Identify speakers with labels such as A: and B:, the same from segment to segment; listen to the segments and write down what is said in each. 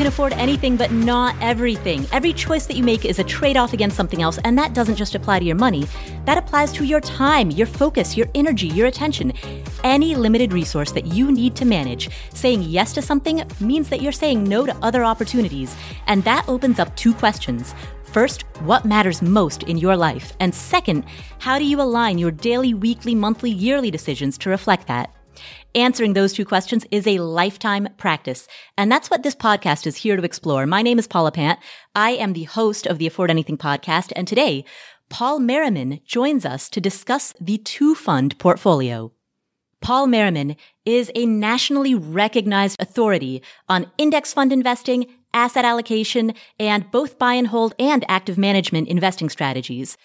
A: can afford anything, but not everything. Every choice that you make is a trade off against something else, and that doesn't just apply to your money. That applies to your time, your focus, your energy, your attention. Any limited resource that you need to manage. Saying yes to something means that you're saying no to other opportunities, and that opens up two questions. First, what matters most in your life? And second, how do you align your daily, weekly, monthly, yearly decisions to reflect that? Answering those two questions is a lifetime practice. And that's what this podcast is here to explore. My name is Paula Pant. I am the host of the Afford Anything podcast. And today, Paul Merriman joins us to discuss the two fund portfolio. Paul Merriman is a nationally recognized authority on index fund investing, asset allocation, and both buy and hold and active management investing strategies.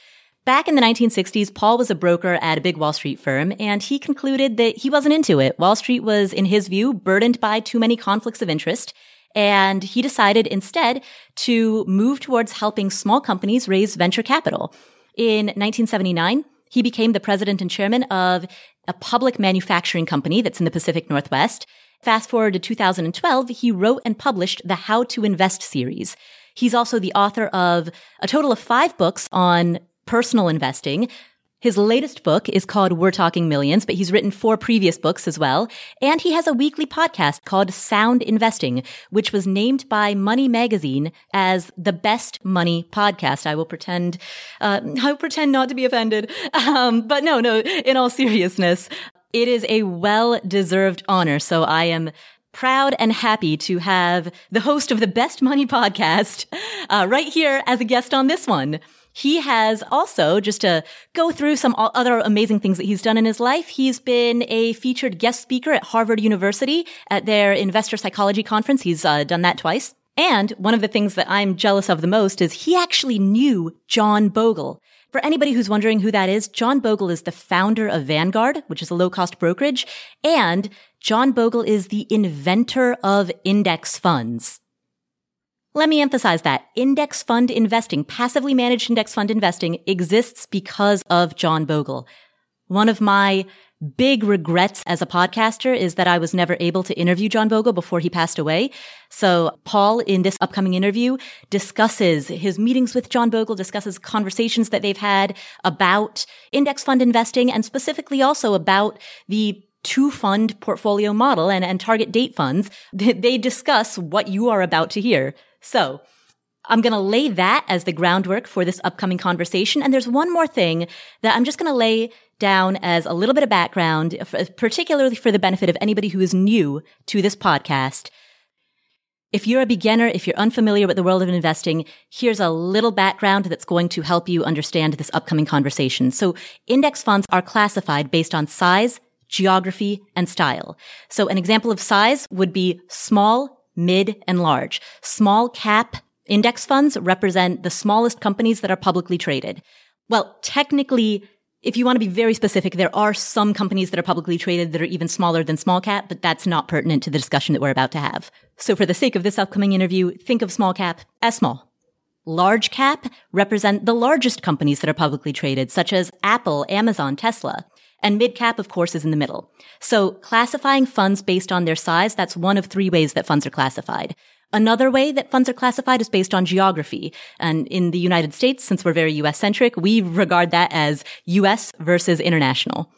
A: Back in the 1960s, Paul was a broker at a big Wall Street firm, and he concluded that he wasn't into it. Wall Street was, in his view, burdened by too many conflicts of interest. And he decided instead to move towards helping small companies raise venture capital. In 1979, he became the president and chairman of a public manufacturing company that's in the Pacific Northwest. Fast forward to 2012, he wrote and published the How to Invest series. He's also the author of a total of five books on personal investing. His latest book is called We're Talking Millions, but he's written four previous books as well. And he has a weekly podcast called Sound Investing, which was named by Money Magazine as the best money podcast. I will pretend, uh, I will pretend not to be offended. Um, but no, no, in all seriousness, it is a well deserved honor. So I am proud and happy to have the host of the best money podcast, uh, right here as a guest on this one. He has also, just to go through some other amazing things that he's done in his life, he's been a featured guest speaker at Harvard University at their investor psychology conference. He's uh, done that twice. And one of the things that I'm jealous of the most is he actually knew John Bogle. For anybody who's wondering who that is, John Bogle is the founder of Vanguard, which is a low cost brokerage, and John Bogle is the inventor of index funds. Let me emphasize that index fund investing, passively managed index fund investing exists because of John Bogle. One of my big regrets as a podcaster is that I was never able to interview John Bogle before he passed away. So Paul in this upcoming interview discusses his meetings with John Bogle, discusses conversations that they've had about index fund investing and specifically also about the two fund portfolio model and, and target date funds. They discuss what you are about to hear. So I'm going to lay that as the groundwork for this upcoming conversation. And there's one more thing that I'm just going to lay down as a little bit of background, particularly for the benefit of anybody who is new to this podcast. If you're a beginner, if you're unfamiliar with the world of investing, here's a little background that's going to help you understand this upcoming conversation. So index funds are classified based on size, geography, and style. So an example of size would be small, mid, and large. Small cap index funds represent the smallest companies that are publicly traded. Well, technically, if you want to be very specific, there are some companies that are publicly traded that are even smaller than small cap, but that's not pertinent to the discussion that we're about to have. So for the sake of this upcoming interview, think of small cap as small. Large cap represent the largest companies that are publicly traded, such as Apple, Amazon, Tesla. And mid cap, of course, is in the middle. So classifying funds based on their size, that's one of three ways that funds are classified. Another way that funds are classified is based on geography. And in the United States, since we're very US centric, we regard that as US versus international.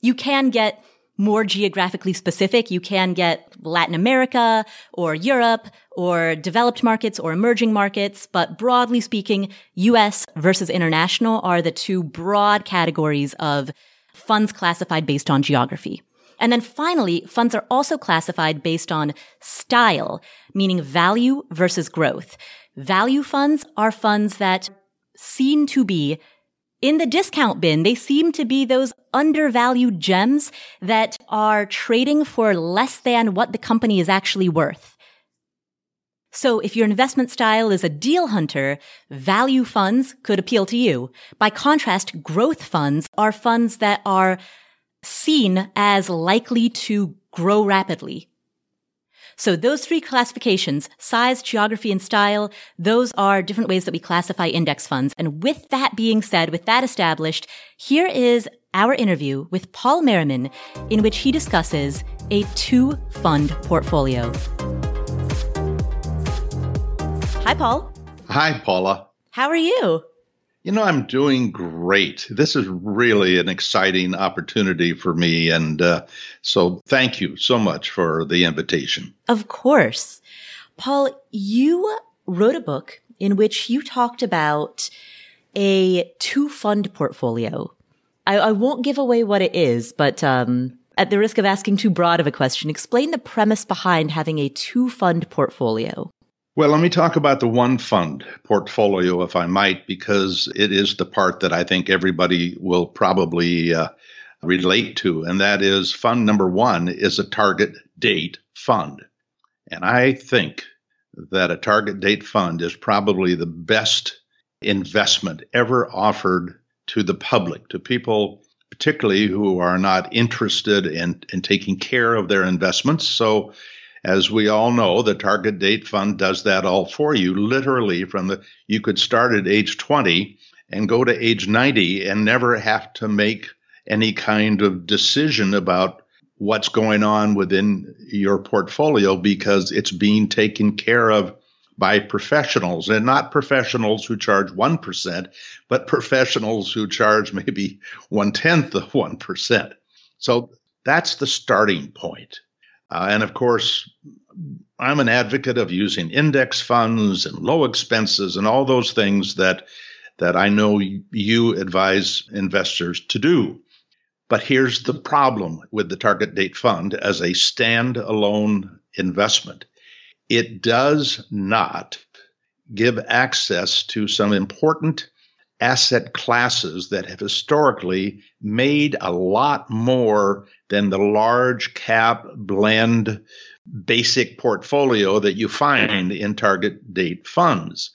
A: You can get more geographically specific. You can get Latin America or Europe or developed markets or emerging markets. But broadly speaking, US versus international are the two broad categories of funds classified based on geography. And then finally, funds are also classified based on style, meaning value versus growth. Value funds are funds that seem to be in the discount bin. They seem to be those undervalued gems that are trading for less than what the company is actually worth. So if your investment style is a deal hunter, value funds could appeal to you. By contrast, growth funds are funds that are seen as likely to grow rapidly. So those three classifications, size, geography, and style, those are different ways that we classify index funds. And with that being said, with that established, here is our interview with Paul Merriman, in which he discusses a two fund portfolio. Hi, Paul.
B: Hi, Paula.
A: How are you?
B: You know, I'm doing great. This is really an exciting opportunity for me. And uh, so thank you so much for the invitation.
A: Of course. Paul, you wrote a book in which you talked about a two fund portfolio. I, I won't give away what it is, but um, at the risk of asking too broad of a question, explain the premise behind having a two fund portfolio.
B: Well, let me talk about the one fund portfolio, if I might, because it is the part that I think everybody will probably uh, relate to. And that is fund number one is a target date fund. And I think that a target date fund is probably the best investment ever offered to the public, to people particularly who are not interested in, in taking care of their investments. So as we all know, the target date fund does that all for you, literally from the, you could start at age 20 and go to age 90 and never have to make any kind of decision about what's going on within your portfolio because it's being taken care of by professionals and not professionals who charge 1%, but professionals who charge maybe one tenth of 1%. So that's the starting point. Uh, and of course, I'm an advocate of using index funds and low expenses and all those things that that I know you advise investors to do. But here's the problem with the target date fund as a standalone investment. It does not give access to some important asset classes that have historically made a lot more than the large cap blend basic portfolio that you find in target date funds.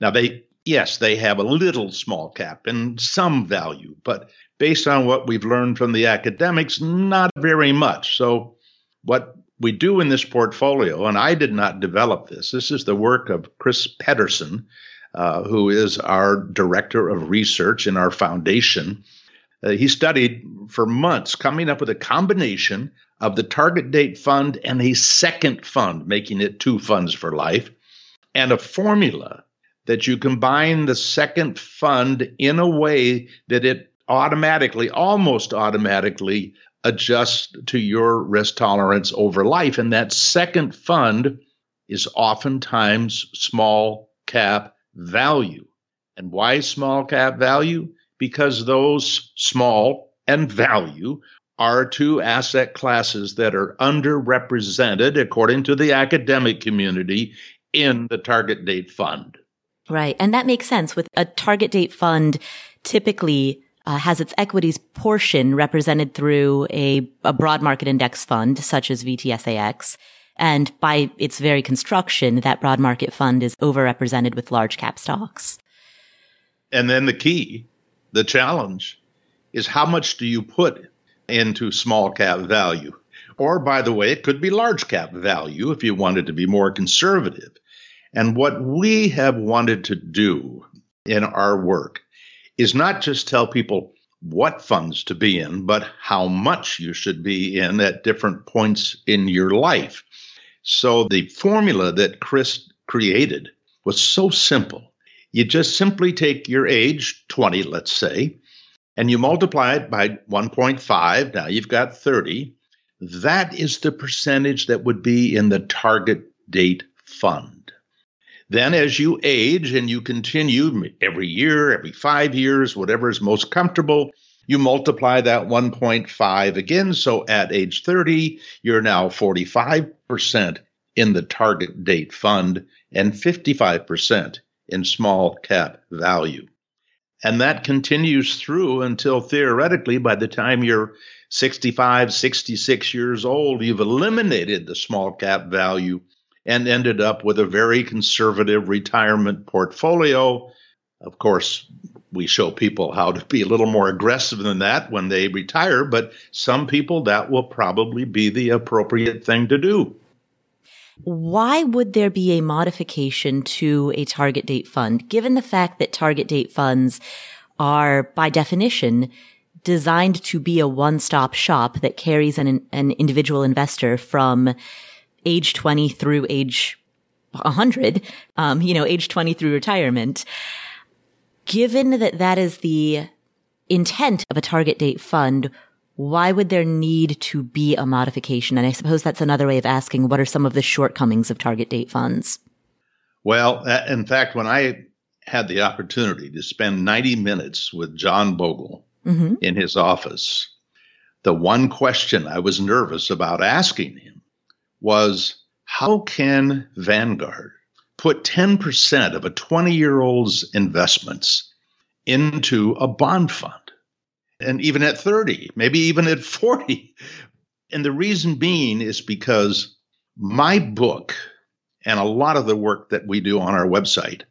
B: Now they yes, they have a little small cap and some value, but based on what we've learned from the academics, not very much. So what we do in this portfolio, and I did not develop this. This is the work of Chris Pedersen, uh, who is our director of research in our foundation. Uh, he studied for months, coming up with a combination of the target date fund and a second fund, making it two funds for life, and a formula that you combine the second fund in a way that it automatically, almost automatically, adjusts to your risk tolerance over life. And that second fund is oftentimes small cap value. And why small cap value? Because those small and value are two asset classes that are underrepresented, according to the academic community, in the target date fund.
A: Right. And that makes sense with a target date fund typically uh, has its equities portion represented through a, a broad market index fund such as VTSAX. And by its very construction, that broad market fund is overrepresented with large cap stocks.
B: And then the key, the challenge is how much do you put into small cap value? Or, by the way, it could be large cap value if you wanted to be more conservative. And what we have wanted to do in our work is not just tell people what funds to be in, but how much you should be in at different points in your life. So the formula that Chris created was so simple. You just simply take your age, 20, let's say, and you multiply it by 1.5. Now you've got 30. That is the percentage that would be in the target date fund. Then, as you age and you continue every year, every five years, whatever is most comfortable, you multiply that 1.5 again. So at age 30, you're now 45% in the target date fund and 55% in small cap value. And that continues through until theoretically, by the time you're 65, 66 years old, you've eliminated the small cap value and ended up with a very conservative retirement portfolio. Of course, we show people how to be a little more aggressive than that when they retire, but some people that will probably be the appropriate thing to do.
A: Why would there be a modification to a target date fund, given the fact that target date funds are, by definition, designed to be a one-stop shop that carries an, an individual investor from age 20 through age 100, um, you know, age 20 through retirement. Given that that is the intent of a target date fund, why would there need to be a modification? And I suppose that's another way of asking what are some of the shortcomings of target date funds?
B: Well, in fact, when I had the opportunity to spend 90 minutes with John Bogle mm-hmm. in his office, the one question I was nervous about asking him was how can Vanguard put 10% of a 20 year old's investments into a bond fund? And even at 30, maybe even at 40. And the reason being is because my book and a lot of the work that we do on our website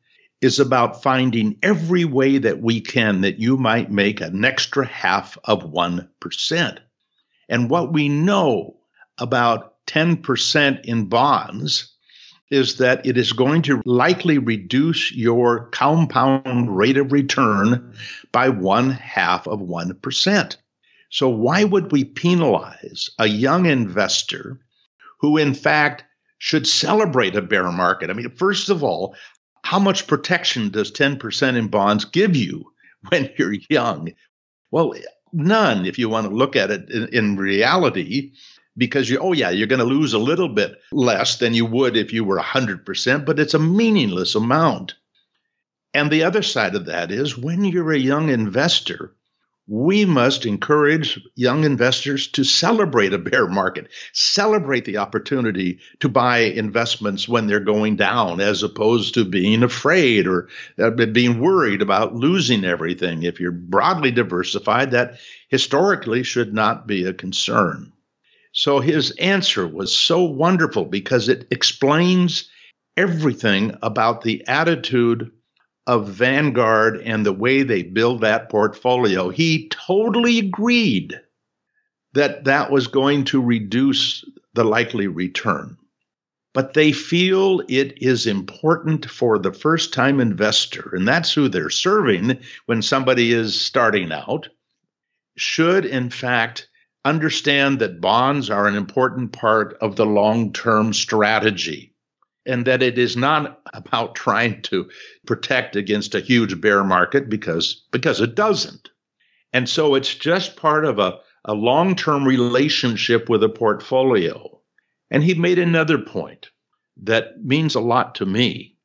B: is about finding every way that we can that you might make an extra half of 1%. And what we know about 10% in bonds is that it is going to likely reduce your compound rate of return by one half of 1%. So, why would we penalize a young investor who, in fact, should celebrate a bear market? I mean, first of all, how much protection does 10% in bonds give you when you're young? Well, none if you want to look at it in, in reality because you oh yeah you're going to lose a little bit less than you would if you were 100% but it's a meaningless amount and the other side of that is when you're a young investor we must encourage young investors to celebrate a bear market, celebrate the opportunity to buy investments when they're going down, as opposed to being afraid or uh, being worried about losing everything. If you're broadly diversified, that historically should not be a concern. So his answer was so wonderful because it explains everything about the attitude of Vanguard and the way they build that portfolio. He totally agreed that that was going to reduce the likely return. But they feel it is important for the first time investor, and that's who they're serving when somebody is starting out, should in fact understand that bonds are an important part of the long term strategy and that it is not about trying to protect against a huge bear market because because it doesn't. And so it's just part of a, a long-term relationship with a portfolio. And he made another point that means a lot to me.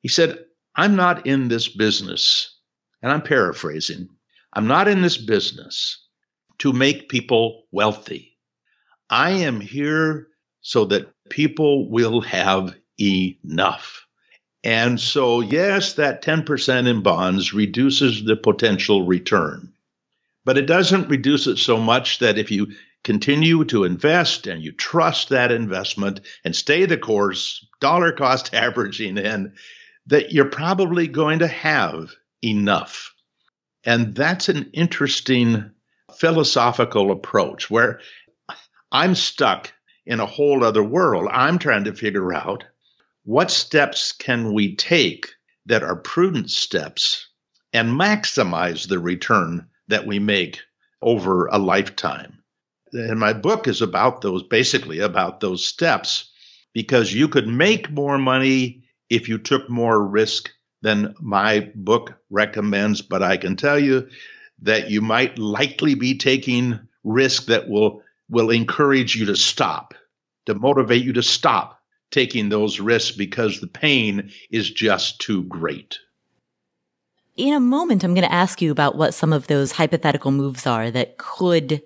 B: He said, I'm not in this business, and I'm paraphrasing, I'm not in this business to make people wealthy. I am here so that people will have enough. And so, yes, that 10% in bonds reduces the potential return, but it doesn't reduce it so much that if you continue to invest and you trust that investment and stay the course, dollar cost averaging in, that you're probably going to have enough. And that's an interesting philosophical approach where I'm stuck in a whole other world. I'm trying to figure out what steps can we take that are prudent steps and maximize the return that we make over a lifetime? And my book is about those, basically about those steps, because you could make more money if you took more risk than my book recommends. But I can tell you that you might likely be taking risk that will will encourage you to stop, to motivate you to stop taking those risks because the pain is just too great.
A: In a moment, I'm going to ask you about what some of those hypothetical moves are that could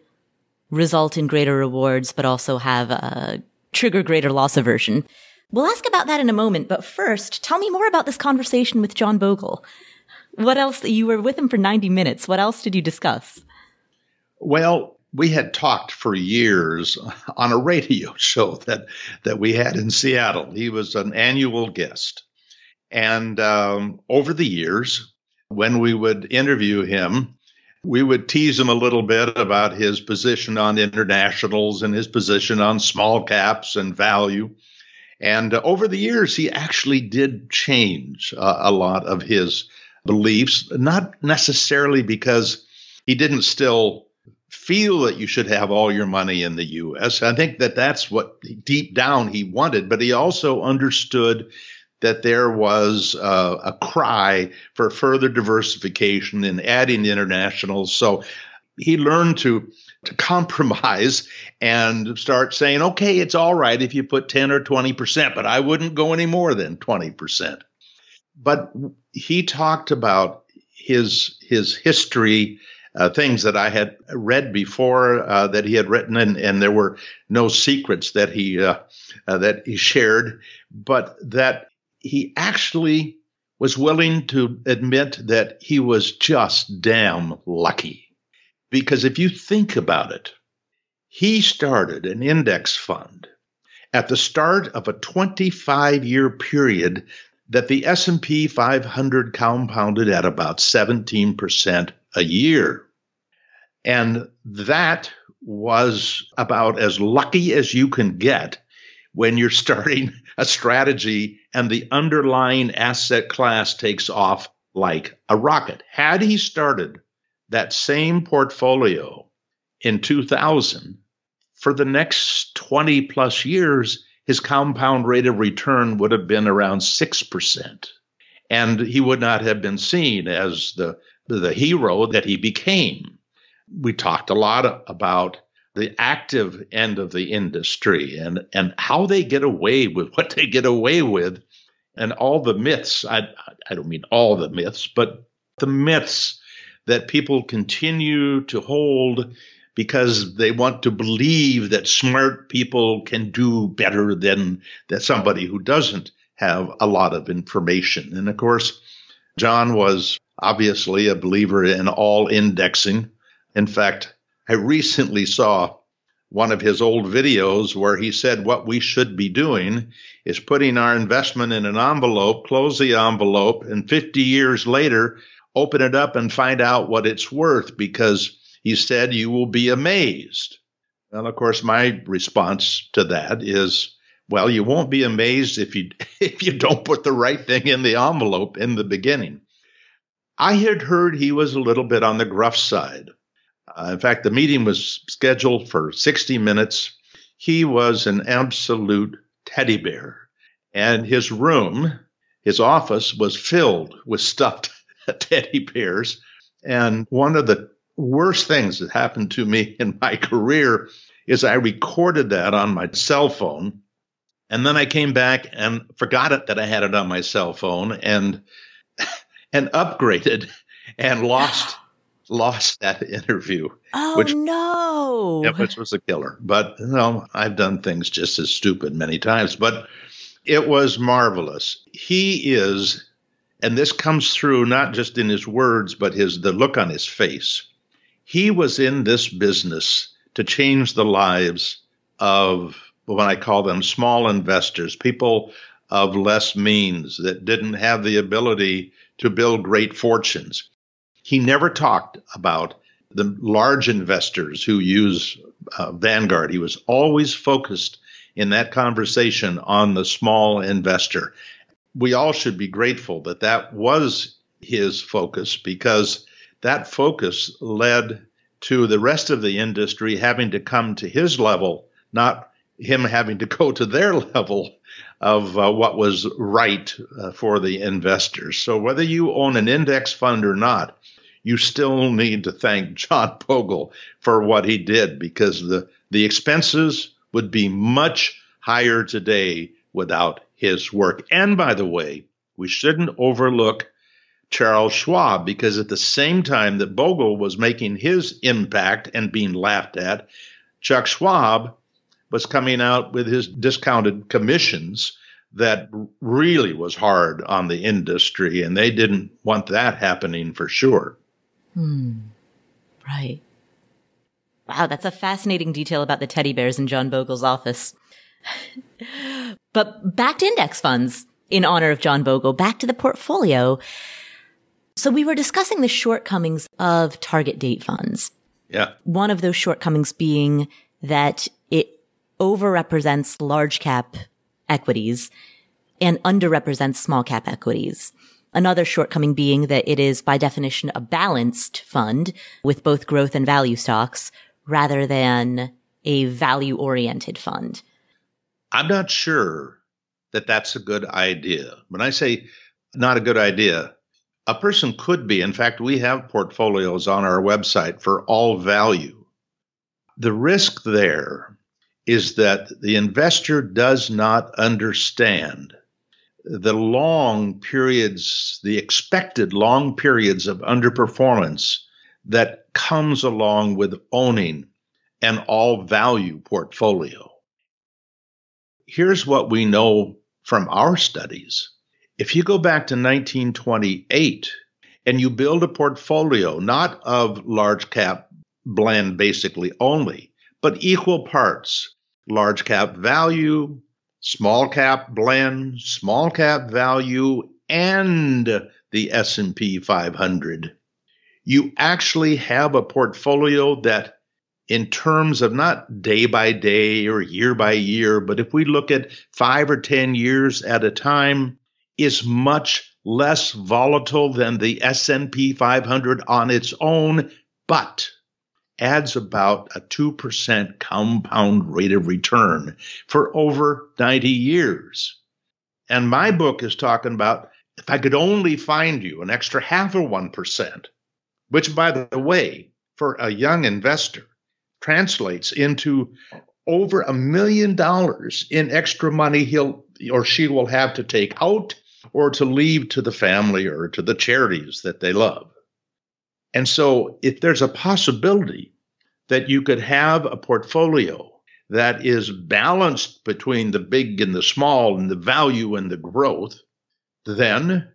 A: result in greater rewards, but also have a trigger greater loss aversion. We'll ask about that in a moment, but first, tell me more about this conversation with John Bogle. What else? You were with him for 90 minutes. What else did you discuss?
B: Well, we had talked for years on a radio show that that we had in Seattle. He was an annual guest, and um, over the years, when we would interview him, we would tease him a little bit about his position on internationals and his position on small caps and value. And uh, over the years, he actually did change uh, a lot of his beliefs, not necessarily because he didn't still feel that you should have all your money in the US. I think that that's what deep down he wanted, but he also understood that there was uh, a cry for further diversification and adding internationals. So he learned to to compromise and start saying, okay, it's all right if you put 10 or 20%, but I wouldn't go any more than 20%. But he talked about his his history uh, things that I had read before uh, that he had written, and, and, there were no secrets that he uh, uh, that he shared, but that he actually was willing to admit that he was just damn lucky. Because if you think about it, he started an index fund at the start of a 25 year period that the S&P 500 compounded at about 17% a year. And that was about as lucky as you can get when you're starting a strategy and the underlying asset class takes off like a rocket. Had he started that same portfolio in 2000, for the next 20 plus years, his compound rate of return would have been around 6%. And he would not have been seen as the, the hero that he became. We talked a lot about the active end of the industry and, and how they get away with what they get away with and all the myths. I, I don't mean all the myths, but the myths that people continue to hold because they want to believe that smart people can do better than that somebody who doesn't have a lot of information. And of course, John was obviously a believer in all indexing. In fact, I recently saw one of his old videos where he said what we should be doing is putting our investment in an envelope, close the envelope, and 50 years later, open it up and find out what it's worth because he said you will be amazed. Well, of course, my response to that is, well, you won't be amazed if you if you don't put the right thing in the envelope in the beginning. I had heard he was a little bit on the gruff side. Uh, in fact, the meeting was scheduled for 60 minutes. He was an absolute teddy bear, and his room, his office, was filled with stuffed teddy bears. And one of the worst things that happened to me in my career is I recorded that on my cell phone. And then I came back and forgot it that I had it on my cell phone and and upgraded and lost lost that interview.
A: Oh which, no!
B: Yeah, which was a killer. But you know, I've done things just as stupid many times. But it was marvelous. He is, and this comes through not just in his words, but his the look on his face. He was in this business to change the lives of what I call them small investors, people of less means that didn't have the ability to build great fortunes. He never talked about the large investors who use uh, Vanguard. He was always focused in that conversation on the small investor. We all should be grateful that that was his focus because that focus led to the rest of the industry having to come to his level, not him having to go to their level of uh, what was right uh, for the investors. So whether you own an index fund or not, you still need to thank John Bogle for what he did because the, the expenses would be much higher today without his work. And by the way, we shouldn't overlook Charles Schwab because at the same time that Bogle was making his impact and being laughed at, Chuck Schwab was coming out with his discounted commissions that really was hard on the industry, and they didn't want that happening for sure.
A: Hmm. Right. Wow, that's a fascinating detail about the teddy bears in John Bogle's office. but back to index funds in honor of John Bogle, back to the portfolio. So we were discussing the shortcomings of target date funds.
B: Yeah.
A: One of those shortcomings being that it overrepresents large cap equities and underrepresents small cap equities. Another shortcoming being that it is by definition a balanced fund with both growth and value stocks rather than a value oriented fund.
B: I'm not sure that that's a good idea. When I say not a good idea, a person could be. In fact, we have portfolios on our website for all value. The risk there is that the investor does not understand the long periods, the expected long periods of underperformance that comes along with owning an all value portfolio. Here's what we know from our studies. If you go back to 1928 and you build a portfolio not of large cap blend basically only, but equal parts large cap value, small cap blend, small cap value, and the S&P 500. You actually have a portfolio that in terms of not day by day or year by year, but if we look at 5 or 10 years at a time is much less volatile than the S&P 500 on its own, but adds about a 2% compound rate of return for over 90 years. And my book is talking about if I could only find you an extra half of 1%, which, by the way, for a young investor translates into over a million dollars in extra money he'll or she will have to take out or to leave to the family or to the charities that they love. And so, if there's a possibility that you could have a portfolio that is balanced between the big and the small and the value and the growth, then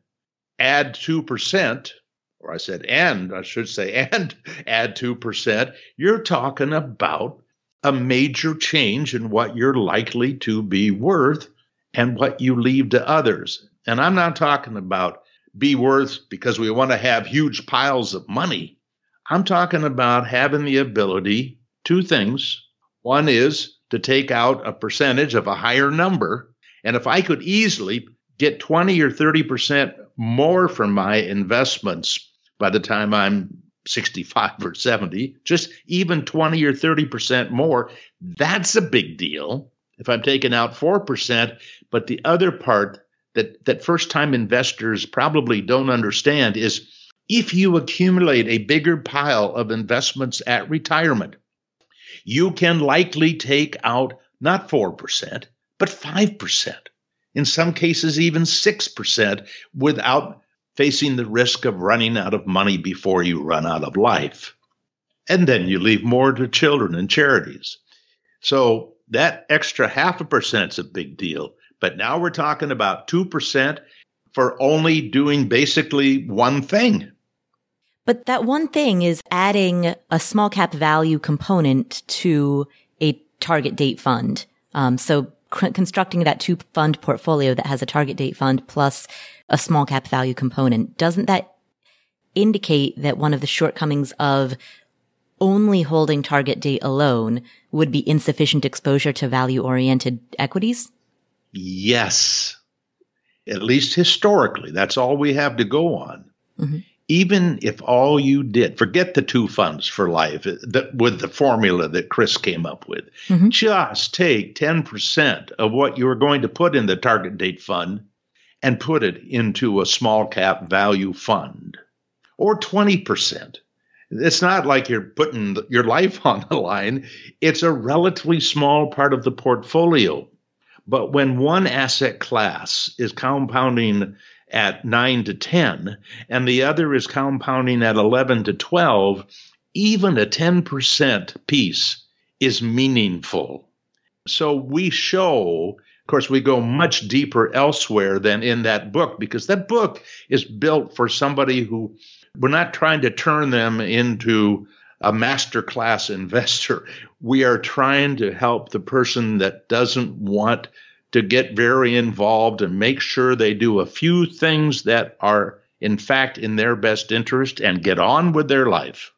B: add 2%, or I said, and I should say, and add 2%, you're talking about a major change in what you're likely to be worth and what you leave to others. And I'm not talking about be worth because we want to have huge piles of money. I'm talking about having the ability, two things. One is to take out a percentage of a higher number. And if I could easily get 20 or 30% more from my investments by the time I'm 65 or 70, just even 20 or 30% more, that's a big deal. If I'm taking out 4%, but the other part that, that first time investors probably don't understand is if you accumulate a bigger pile of investments at retirement, you can likely take out not 4%, but 5%, in some cases, even 6%, without facing the risk of running out of money before you run out of life. And then you leave more to children and charities. So that extra half a percent is a big deal. But now we're talking about 2% for only doing basically one thing.
A: But that one thing is adding a small cap value component to a target date fund. Um, so constructing that two fund portfolio that has a target date fund plus a small cap value component, doesn't that indicate that one of the shortcomings of only holding target date alone would be insufficient exposure to value oriented equities?
B: Yes. At least historically, that's all we have to go on. Mm-hmm even if all you did, forget the two funds for life uh, that, with the formula that Chris came up with, mm-hmm. just take 10% of what you are going to put in the target date fund and put it into a small cap value fund or 20%. It's not like you're putting your life on the line. It's a relatively small part of the portfolio. But when one asset class is compounding at 9 to 10, and the other is compounding at 11 to 12, even a 10% piece is meaningful. So we show, of course, we go much deeper elsewhere than in that book because that book is built for somebody who we're not trying to turn them into a master class investor. We are trying to help the person that doesn't want to get very involved and make sure they do a few things that are, in fact, in their best interest and get on with their life.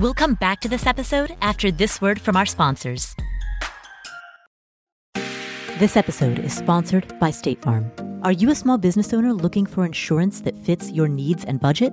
A: We'll come back to this episode after this word from our sponsors. This episode is sponsored by State Farm. Are you a small business owner looking for insurance that fits your needs and budget?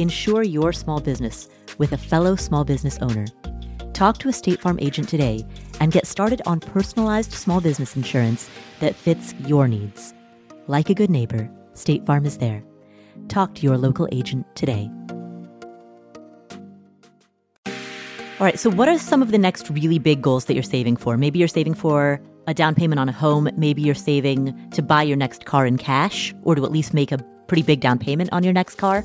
A: Insure your small business with a fellow small business owner. Talk to a State Farm agent today and get started on personalized small business insurance that fits your needs. Like a good neighbor, State Farm is there. Talk to your local agent today. All right, so what are some of the next really big goals that you're saving for? Maybe you're saving for a down payment on a home. Maybe you're saving to buy your next car in cash or to at least make a pretty big down payment on your next car.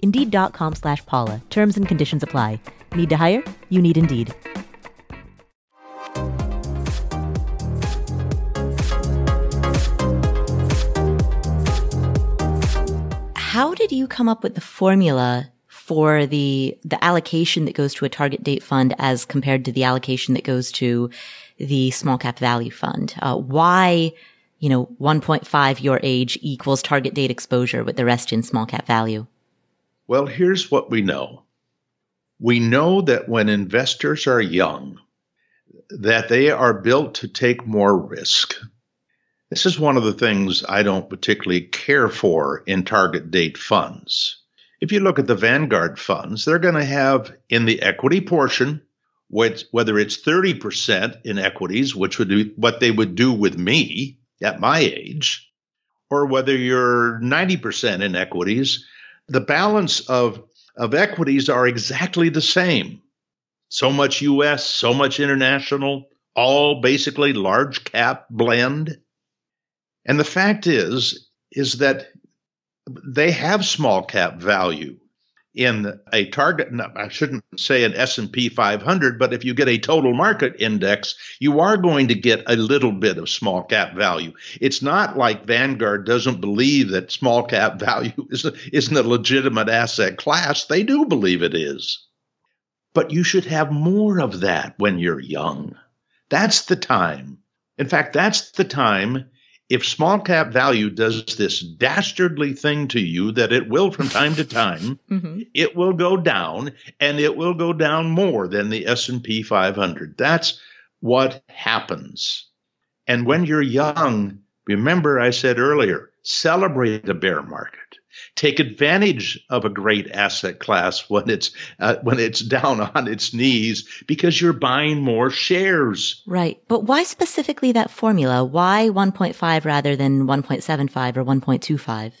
A: Indeed.com slash Paula. Terms and conditions apply. Need to hire? You need Indeed. How did you come up with the formula for the the allocation that goes to a target date fund as compared to the allocation that goes to the small cap value fund? Uh, why, you know, 1.5 your age equals target date exposure with the rest in small cap value?
B: Well, here's what we know. We know that when investors are young, that they are built to take more risk. This is one of the things I don't particularly care for in target date funds. If you look at the Vanguard funds, they're going to have in the equity portion, whether it's 30% in equities, which would be what they would do with me at my age, or whether you're 90% in equities, the balance of of equities are exactly the same. So much US, so much international, all basically large cap blend. And the fact is, is that they have small cap value in a target i shouldn't say an s&p 500 but if you get a total market index you are going to get a little bit of small cap value. It's not like vanguard doesn't believe that small cap value is isn't a legitimate asset class. They do believe it is. But you should have more of that when you're young. That's the time. In fact that's the time if small cap value does this dastardly thing to you that it will from time to time mm-hmm. it will go down and it will go down more than the S&P 500 that's what happens. And when you're young remember i said earlier celebrate the bear market take advantage of a great asset class when it's uh, when it's down on its knees because you're buying more shares.
A: Right. But why specifically that formula? Why 1.5 rather than 1.75 or 1.25?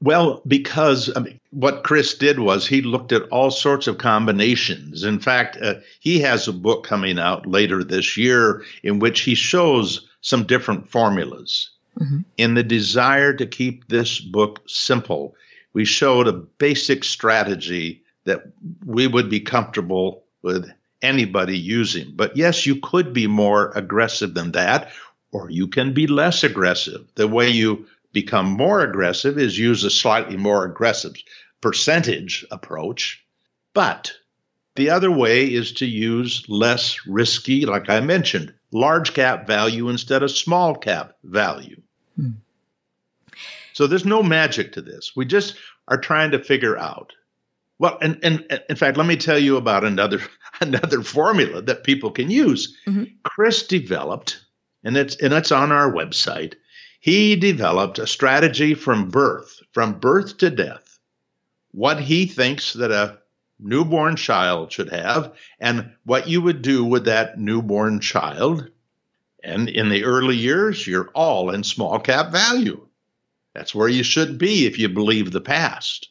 B: Well, because I mean, what Chris did was he looked at all sorts of combinations. In fact, uh, he has a book coming out later this year in which he shows some different formulas. Mm-hmm. In the desire to keep this book simple, we showed a basic strategy that we would be comfortable with anybody using. But yes, you could be more aggressive than that, or you can be less aggressive. The way you become more aggressive is use a slightly more aggressive percentage approach. But the other way is to use less risky, like I mentioned, large cap value instead of small cap value. Hmm. So there's no magic to this. We just are trying to figure out. Well, and, and in fact, let me tell you about another another formula that people can use. Mm-hmm. Chris developed, and it's and it's on our website. He developed a strategy from birth, from birth to death, what he thinks that a newborn child should have, and what you would do with that newborn child and in the early years, you're all in small cap value. That's where you should be if you believe the past.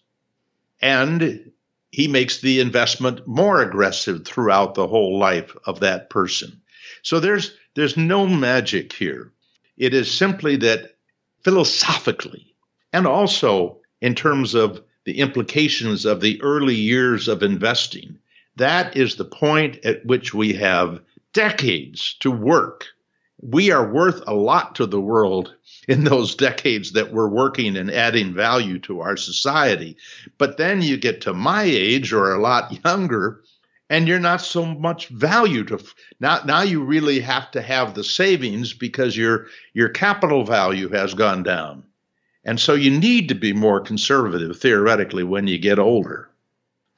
B: And he makes the investment more aggressive throughout the whole life of that person. So there's there's no magic here. It is simply that philosophically and also in terms of the implications of the early years of investing, that is the point at which we have decades to work we are worth a lot to the world in those decades that we're working and adding value to our society. But then you get to my age or a lot younger, and you're not so much value to now now you really have to have the savings because your your capital value has gone down. And so you need to be more conservative theoretically when you get older.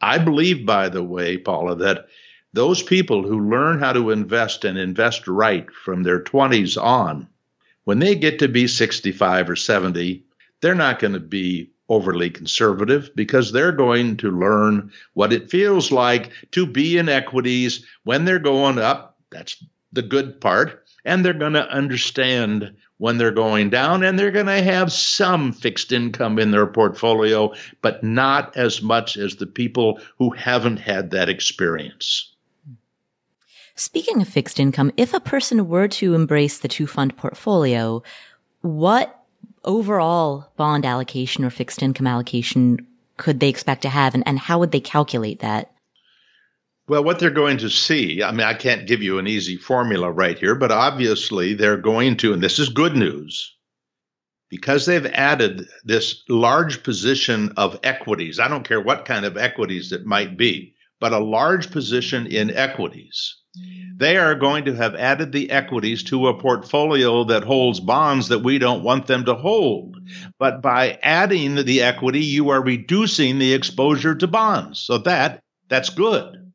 B: I believe, by the way, Paula, that those people who learn how to invest and invest right from their 20s on, when they get to be 65 or 70, they're not going to be overly conservative because they're going to learn what it feels like to be in equities when they're going up. That's the good part. And they're going to understand when they're going down, and they're going to have some fixed income in their portfolio, but not as much as the people who haven't had that experience.
A: Speaking of fixed income, if a person were to embrace the two fund portfolio, what overall bond allocation or fixed income allocation could they expect to have and, and how would they calculate that?
B: Well, what they're going to see, I mean, I can't give you an easy formula right here, but obviously they're going to, and this is good news, because they've added this large position of equities. I don't care what kind of equities it might be, but a large position in equities they are going to have added the equities to a portfolio that holds bonds that we don't want them to hold. But by adding the equity, you are reducing the exposure to bonds. So that that's good.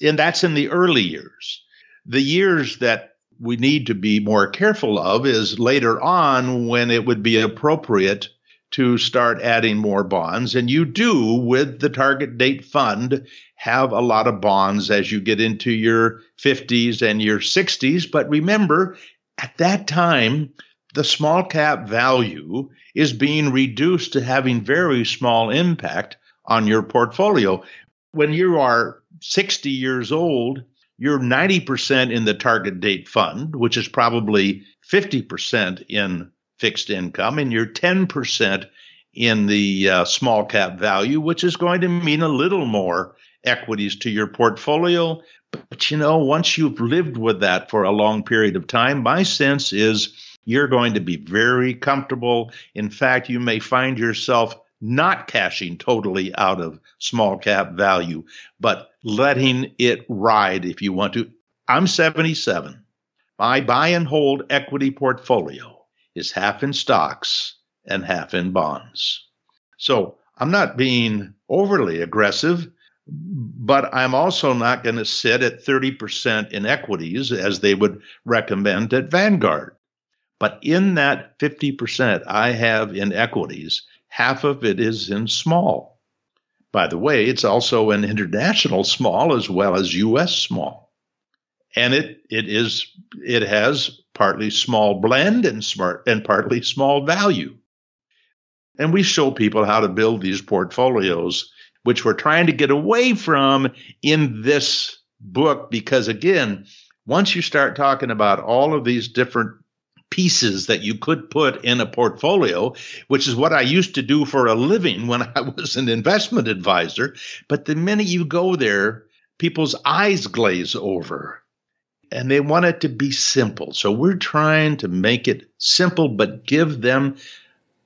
B: And that's in the early years. The years that we need to be more careful of is later on when it would be appropriate to start adding more bonds. And you do with the target date fund have a lot of bonds as you get into your 50s and your 60s. But remember, at that time, the small cap value is being reduced to having very small impact on your portfolio. When you are 60 years old, you're 90% in the target date fund, which is probably 50% in fixed income, and you're 10% in the uh, small cap value, which is going to mean a little more equities to your portfolio. But you know, once you've lived with that for a long period of time, my sense is you're going to be very comfortable. In fact, you may find yourself not cashing totally out of small cap value, but letting it ride if you want to. I'm 77. My buy and hold equity portfolio is half in stocks and half in bonds. So I'm not being overly aggressive, but I'm also not going to sit at 30% in equities as they would recommend at Vanguard. But in that 50% I have in equities, half of it is in small. By the way, it's also an international small as well as US small. And it it is it has partly small blend and smart and partly small value. And we show people how to build these portfolios, which we're trying to get away from in this book because again, once you start talking about all of these different pieces that you could put in a portfolio, which is what I used to do for a living when I was an investment advisor. But the minute you go there, people's eyes glaze over and they want it to be simple. So we're trying to make it simple, but give them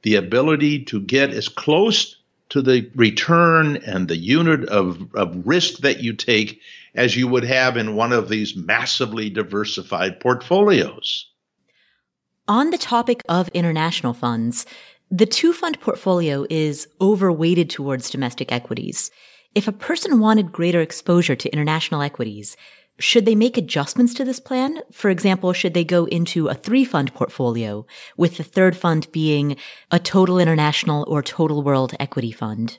B: the ability to get as close to the return and the unit of, of risk that you take as you would have in one of these massively diversified portfolios.
A: On the topic of international funds, the two fund portfolio is overweighted towards domestic equities. If a person wanted greater exposure to international equities, should they make adjustments to this plan? For example, should they go into a three fund portfolio with the third fund being a total international or total world equity fund?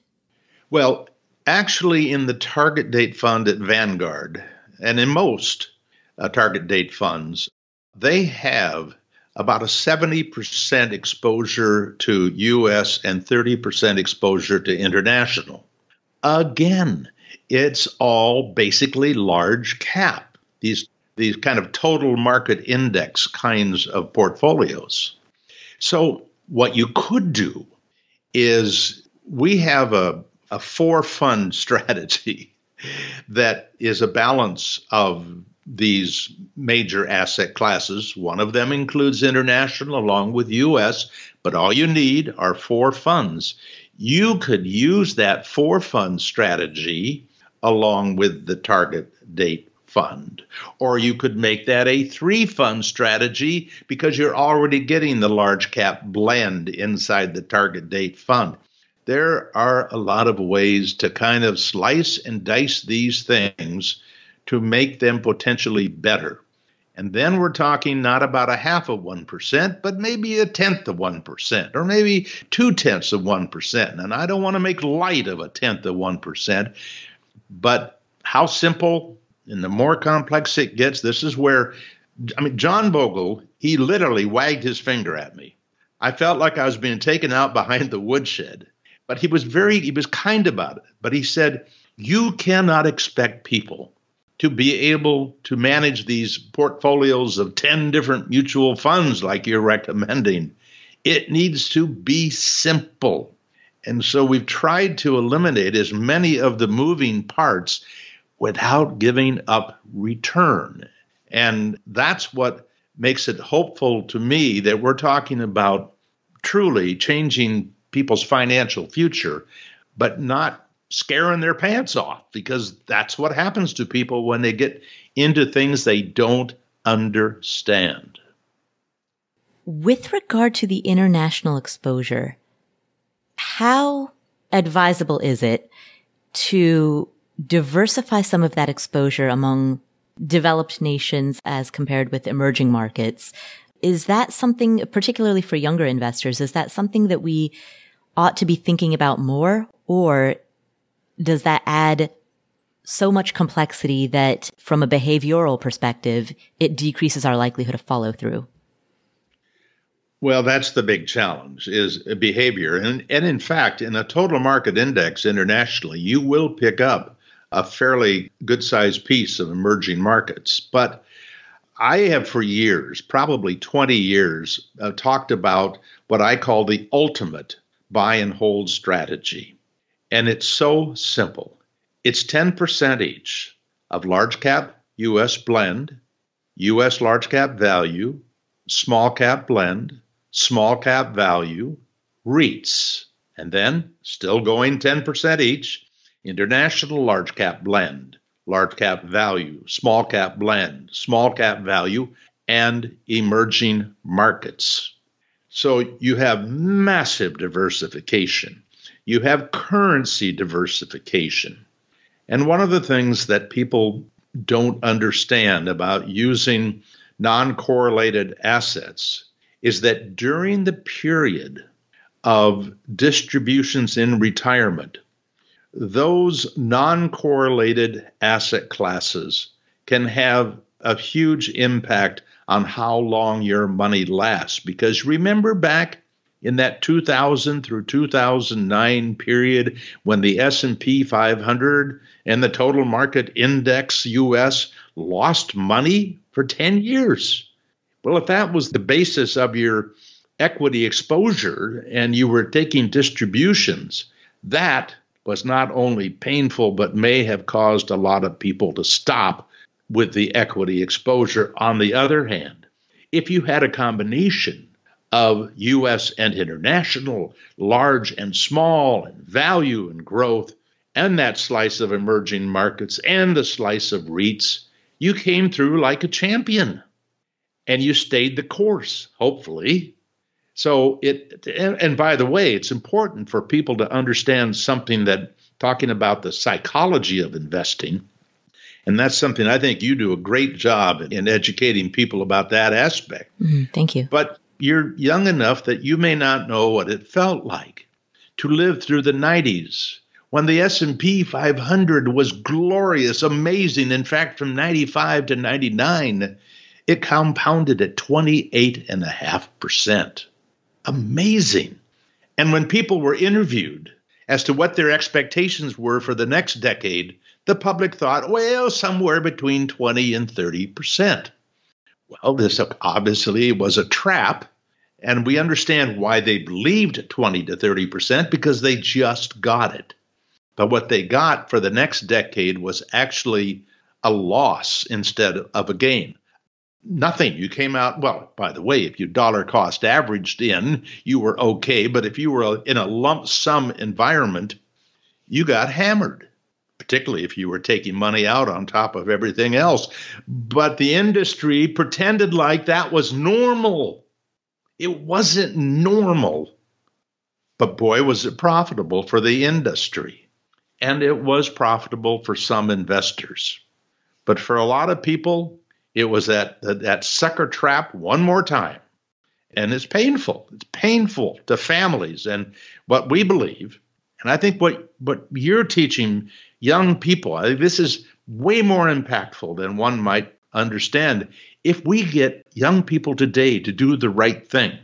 B: Well, actually, in the target date fund at Vanguard and in most uh, target date funds, they have about a 70% exposure to US and 30% exposure to international. Again, it's all basically large cap, these, these kind of total market index kinds of portfolios. So, what you could do is we have a, a four fund strategy that is a balance of these major asset classes. One of them includes international along with US, but all you need are four funds. You could use that four fund strategy along with the target date fund. Or you could make that a three fund strategy because you're already getting the large cap blend inside the target date fund. There are a lot of ways to kind of slice and dice these things to make them potentially better. And then we're talking not about a half of 1%, but maybe a tenth of 1%, or maybe two tenths of 1%. And I don't want to make light of a tenth of 1%, but how simple and the more complex it gets, this is where, I mean, John Bogle, he literally wagged his finger at me. I felt like I was being taken out behind the woodshed, but he was very, he was kind about it. But he said, You cannot expect people to be able to manage these portfolios of 10 different mutual funds like you're recommending. It needs to be simple. And so we've tried to eliminate as many of the moving parts without giving up return. And that's what makes it hopeful to me that we're talking about truly changing people's financial future, but not scaring their pants off because that's what happens to people when they get into things they don't understand.
A: With regard to the international exposure, how advisable is it to diversify some of that exposure among developed nations as compared with emerging markets? Is that something, particularly for younger investors, is that something that we ought to be thinking about more? Or does that add so much complexity that from a behavioral perspective, it decreases our likelihood of follow through?
B: Well, that's the big challenge is behavior. And, and in fact, in a total market index internationally, you will pick up a fairly good sized piece of emerging markets. But I have for years, probably 20 years, uh, talked about what I call the ultimate buy and hold strategy. And it's so simple it's 10% each of large cap US blend, US large cap value, small cap blend, small cap value, REITs, and then still going 10% each, international large cap blend, large cap value, small cap blend, small cap value, and emerging markets. So you have massive diversification. You have currency diversification. And one of the things that people don't understand about using non correlated assets is that during the period of distributions in retirement, those non correlated asset classes can have a huge impact on how long your money lasts. Because remember back in that 2000 through 2009 period when the S&P 500 and the total market index US lost money for 10 years well if that was the basis of your equity exposure and you were taking distributions that was not only painful, but may have caused a lot of people to stop with the equity exposure. On the other hand, if you had a combination of US and international, large and small, and value and growth, and that slice of emerging markets and the slice of REITs, you came through like a champion and you stayed the course, hopefully. So it and, and by the way, it's important for people to understand something that talking about the psychology of investing. And that's something I think you do a great job in educating people about that aspect.
A: Mm, thank you.
B: But you're young enough that you may not know what it felt like to live through the 90s when the S&P 500 was glorious, amazing. In fact, from 95 to 99, it compounded at 28.5% amazing. And when people were interviewed as to what their expectations were for the next decade, the public thought, well, somewhere between 20 and 30 percent. Well, this obviously was a trap, and we understand why they believed 20 to 30 percent because they just got it. But what they got for the next decade was actually a loss instead of a gain nothing. You came out, well, by the way, if you dollar cost averaged in, you were okay. But if you were in a lump sum environment, you got hammered, particularly if you were taking money out on top of everything else. But the industry pretended like that was normal. It wasn't normal. But boy, was it profitable for the industry. And it was profitable for some investors. But for a lot of people, it was that, that, that sucker trap one more time. And it's painful. It's painful to families. And what we believe, and I think what, what you're teaching young people, I think this is way more impactful than one might understand. If we get young people today to do the right thing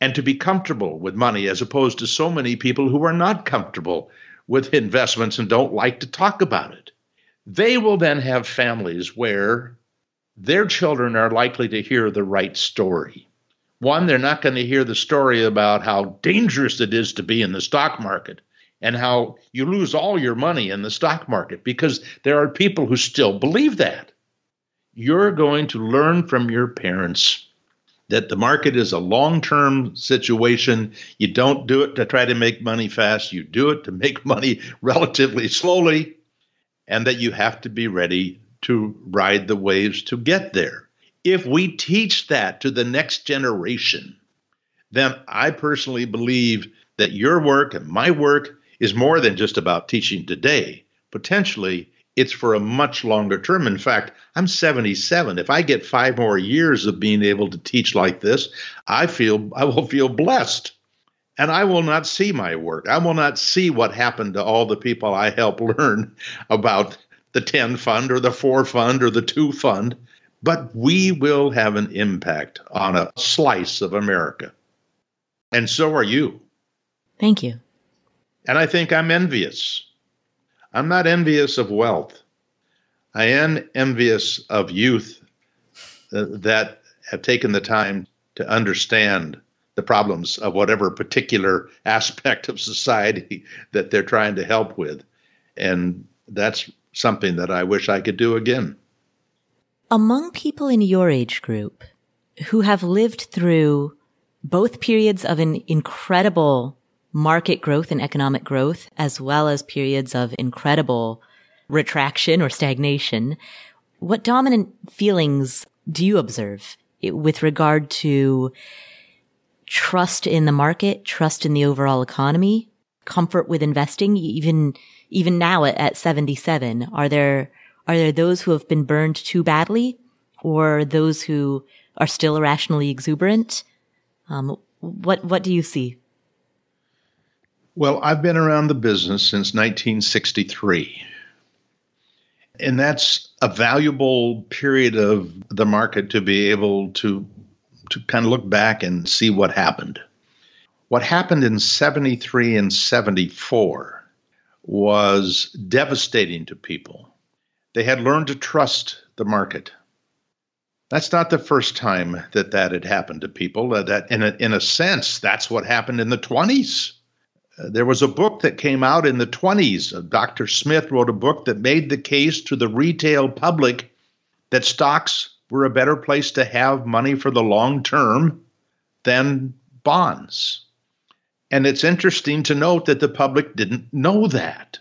B: and to be comfortable with money, as opposed to so many people who are not comfortable with investments and don't like to talk about it, they will then have families where their children are likely to hear the right story. One, they're not going to hear the story about how dangerous it is to be in the stock market and how you lose all your money in the stock market because there are people who still believe that. You're going to learn from your parents that the market is a long term situation. You don't do it to try to make money fast, you do it to make money relatively slowly, and that you have to be ready to ride the waves to get there. If we teach that to the next generation, then I personally believe that your work and my work is more than just about teaching today. Potentially, it's for a much longer term. In fact, I'm 77. If I get five more years of being able to teach like this, I feel I will feel blessed. And I will not see my work. I will not see what happened to all the people I help learn about the 10 fund or the 4 fund or the 2 fund but we will have an impact on a slice of America. And so are you.
A: Thank you.
B: And I think I'm envious. I'm not envious of wealth. I am envious of youth uh, that have taken the time to understand the problems of whatever particular aspect of society that they're trying to help with. And that's something that I wish I could do again.
A: Among people in your age group who have lived through both periods of an incredible market growth and economic growth, as well as periods of incredible retraction or stagnation, what dominant feelings do you observe with regard to trust in the market, trust in the overall economy, comfort with investing, even, even now at, at 77? Are there, are there those who have been burned too badly or those who are still irrationally exuberant? Um, what, what do you see?
B: Well, I've been around the business since 1963. And that's a valuable period of the market to be able to to kind of look back and see what happened. What happened in 73 and 74 was devastating to people. They had learned to trust the market. That's not the first time that that had happened to people. Uh, that, in a, in a sense, that's what happened in the 20s there was a book that came out in the 20s. Uh, Dr. Smith wrote a book that made the case to the retail public that stocks were a better place to have money for the long term than bonds. And it's interesting to note that the public didn't know that.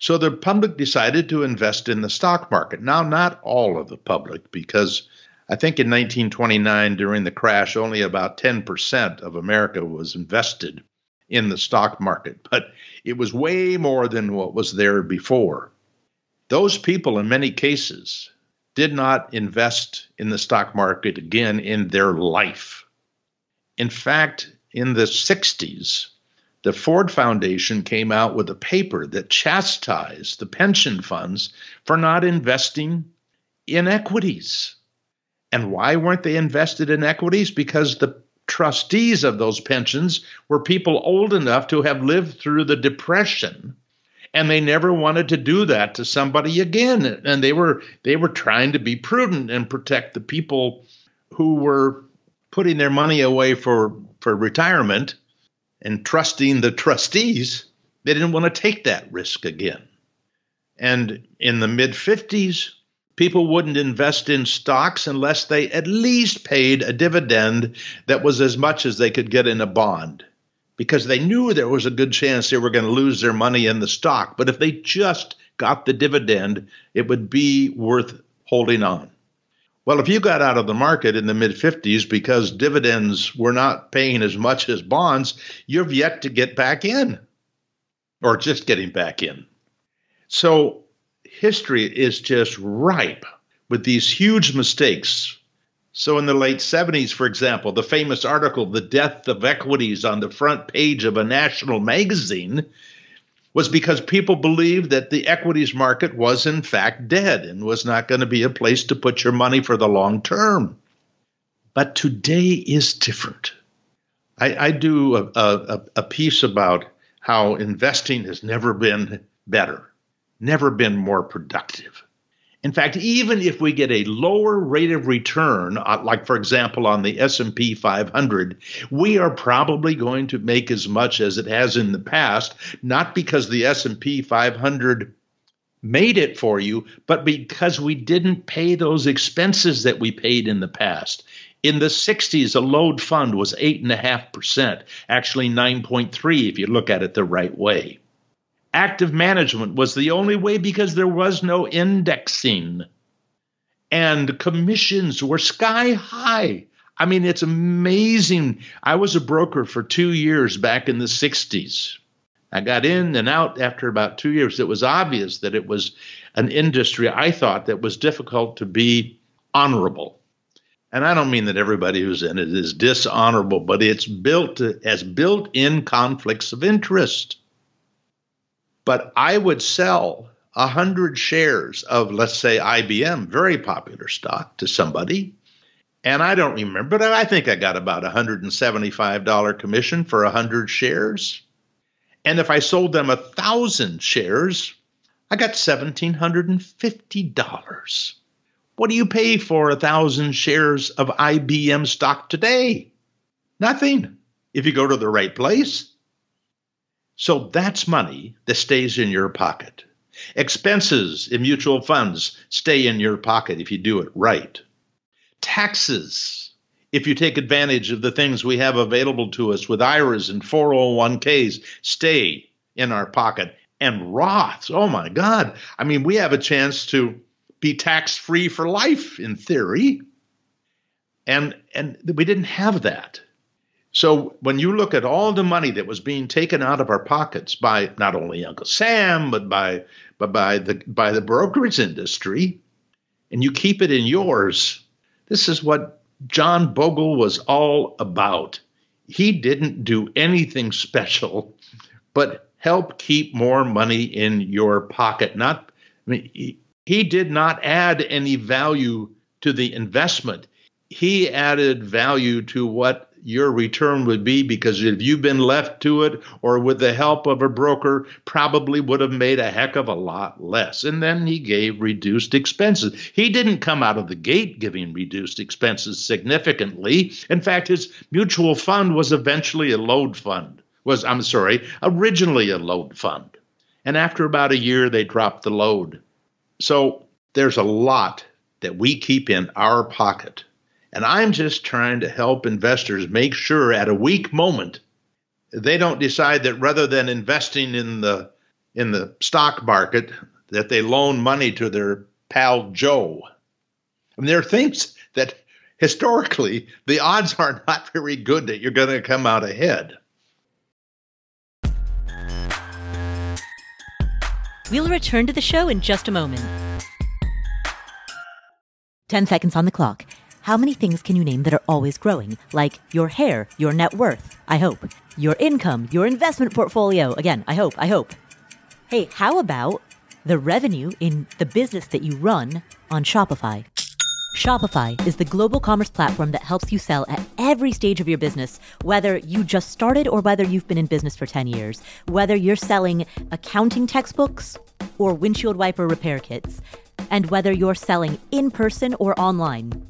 B: So the public decided to invest in the stock market. Now, not all of the public, because I think in 1929, during the crash, only about 10% of America was invested in the stock market, but it was way more than what was there before. Those people, in many cases, did not invest in the stock market again in their life. In fact, in the 60s, the Ford Foundation came out with a paper that chastised the pension funds for not investing in equities. And why weren't they invested in equities? Because the trustees of those pensions were people old enough to have lived through the Depression and they never wanted to do that to somebody again and they were they were trying to be prudent and protect the people who were putting their money away for for retirement and trusting the trustees they didn't want to take that risk again and in the mid 50s people wouldn't invest in stocks unless they at least paid a dividend that was as much as they could get in a bond because they knew there was a good chance they were going to lose their money in the stock. But if they just got the dividend, it would be worth holding on. Well, if you got out of the market in the mid 50s because dividends were not paying as much as bonds, you've yet to get back in or just getting back in. So history is just ripe with these huge mistakes. So, in the late 70s, for example, the famous article, The Death of Equities, on the front page of a national magazine was because people believed that the equities market was, in fact, dead and was not going to be a place to put your money for the long term. But today is different. I, I do a, a, a piece about how investing has never been better never been more productive. In fact, even if we get a lower rate of return, uh, like for example on the S&P 500, we are probably going to make as much as it has in the past, not because the S&P 500 made it for you, but because we didn't pay those expenses that we paid in the past. In the 60s, a load fund was 8.5%, actually 9.3 if you look at it the right way active management was the only way because there was no indexing. And commissions were sky high. I mean, it's amazing. I was a broker for two years back in the 60s. I got in and out after about two years. It was obvious that it was an industry I thought that was difficult to be honorable. And I don't mean that everybody who's in it is dishonorable, but it's built as built in conflicts of interest. But I would sell 100 shares of, let's say, IBM, very popular stock, to somebody, and I don't remember, but I think I got about $175 commission for 100 shares. And if I sold them a thousand shares, I got $1,750. What do you pay for a thousand shares of IBM stock today? Nothing if you go to the right place. So that's money that stays in your pocket. Expenses in mutual funds stay in your pocket if you do it right. Taxes, if you take advantage of the things we have available to us with IRAs and 401ks, stay in our pocket. And Roths, oh my God. I mean, we have a chance to be tax free for life in theory. And, and we didn't have that. So when you look at all the money that was being taken out of our pockets by not only Uncle Sam, but by but by the by the brokerage industry, and you keep it in yours, this is what John Bogle was all about. He didn't do anything special, but help keep more money in your pocket. Not I mean, he, he did not add any value to the investment. He added value to what your return would be because if you've been left to it or with the help of a broker, probably would have made a heck of a lot less. And then he gave reduced expenses. He didn't come out of the gate giving reduced expenses significantly. In fact, his mutual fund was eventually a load fund. Was I'm sorry, originally a load fund. And after about a year they dropped the load. So there's a lot that we keep in our pocket and I'm just trying to help investors make sure at a weak moment they don't decide that rather than investing in the in the stock market that they loan money to their pal Joe. And there are things that historically the odds are not very good that you're going to come out ahead.
A: We'll return to the show in just a moment. 10 seconds on the clock. How many things can you name that are always growing? Like your hair, your net worth, I hope. Your income, your investment portfolio. Again, I hope, I hope. Hey, how about the revenue in the business that you run on Shopify? Shopify is the global commerce platform that helps you sell at every stage of your business, whether you just started or whether you've been in business for 10 years, whether you're selling accounting textbooks or windshield wiper repair kits, and whether you're selling in person or online.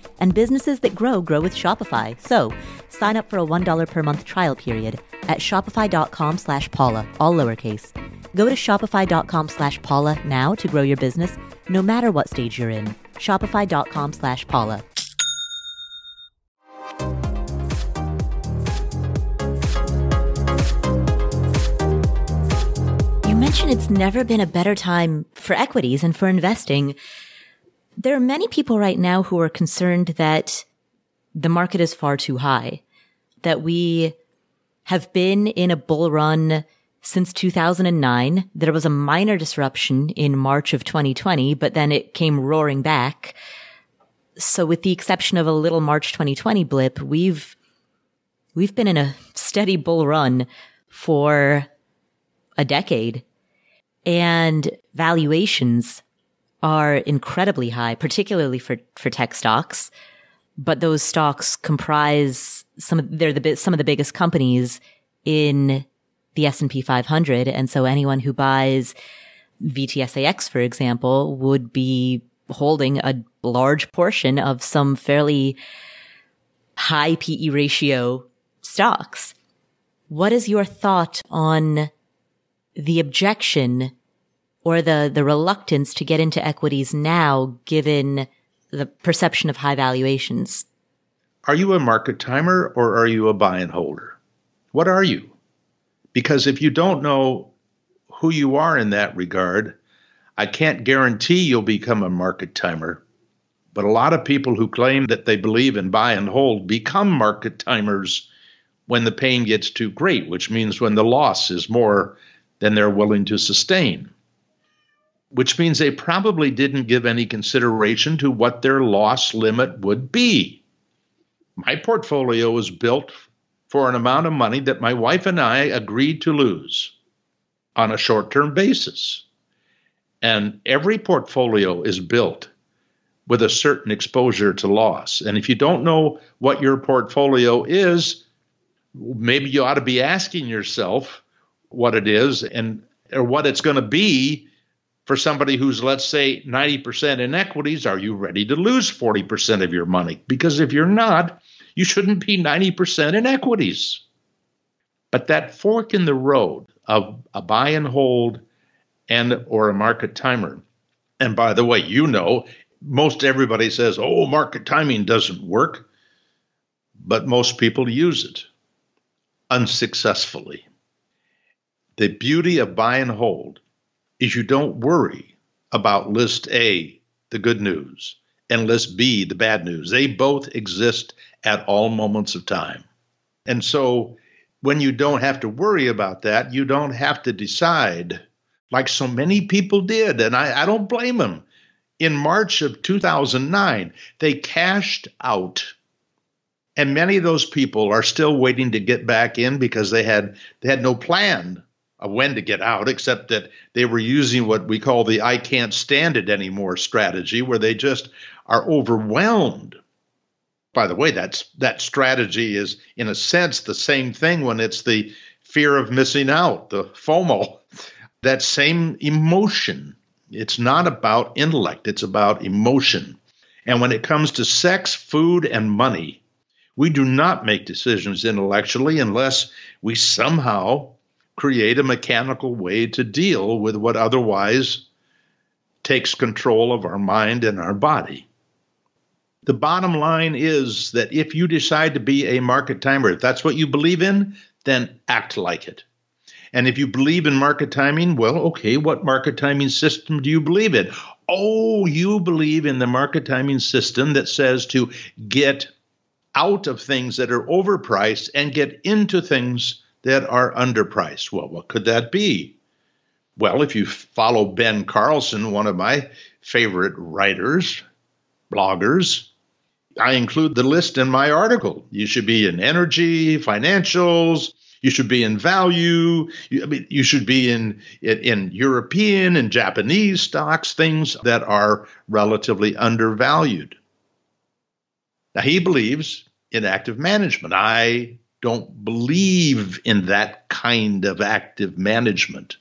A: and businesses that grow grow with Shopify. So sign up for a $1 per month trial period at shopify.com slash Paula, all lowercase. Go to shopify.com slash Paula now to grow your business, no matter what stage you're in. Shopify.com slash Paula. You mentioned it's never been a better time for equities and for investing. There are many people right now who are concerned that the market is far too high, that we have been in a bull run since 2009. There was a minor disruption in March of 2020, but then it came roaring back. So with the exception of a little March 2020 blip, we've, we've been in a steady bull run for a decade and valuations are incredibly high, particularly for, for tech stocks. But those stocks comprise some of, they're the, some of the biggest companies in the S&P 500. And so anyone who buys VTSAX, for example, would be holding a large portion of some fairly high PE ratio stocks. What is your thought on the objection or the, the reluctance to get into equities now, given the perception of high valuations?
B: Are you a market timer or are you a buy and holder? What are you? Because if you don't know who you are in that regard, I can't guarantee you'll become a market timer. But a lot of people who claim that they believe in buy and hold become market timers when the pain gets too great, which means when the loss is more than they're willing to sustain. Which means they probably didn't give any consideration to what their loss limit would be. My portfolio is built for an amount of money that my wife and I agreed to lose on a short term basis. And every portfolio is built with a certain exposure to loss. And if you don't know what your portfolio is, maybe you ought to be asking yourself what it is and or what it's going to be for somebody who's let's say 90% in equities are you ready to lose 40% of your money because if you're not you shouldn't be 90% in equities but that fork in the road of a buy and hold and or a market timer and by the way you know most everybody says oh market timing doesn't work but most people use it unsuccessfully. The beauty of buy and hold is you don't worry about list A, the good news, and list B, the bad news. They both exist at all moments of time. And so when you don't have to worry about that, you don't have to decide like so many people did. And I, I don't blame them. In March of 2009, they cashed out and many of those people are still waiting to get back in because they had they had no plan when to get out except that they were using what we call the I can't stand it anymore strategy where they just are overwhelmed. By the way that's that strategy is in a sense the same thing when it's the fear of missing out the FOMO. That same emotion. It's not about intellect it's about emotion. And when it comes to sex food and money we do not make decisions intellectually unless we somehow create a mechanical way to deal with what otherwise takes control of our mind and our body. The bottom line is that if you decide to be a market timer, if that's what you believe in, then act like it. And if you believe in market timing, well, okay, what market timing system do you believe in? Oh, you believe in the market timing system that says to get out of things that are overpriced and get into things that are underpriced. Well, what could that be? Well, if you follow Ben Carlson, one of my favorite writers, bloggers, I include the list in my article. You should be in energy, financials, you should be in value, you, I mean, you should be in, in, in European and Japanese stocks, things that are relatively undervalued. Now, he believes in active management. I don't believe in that kind of active management.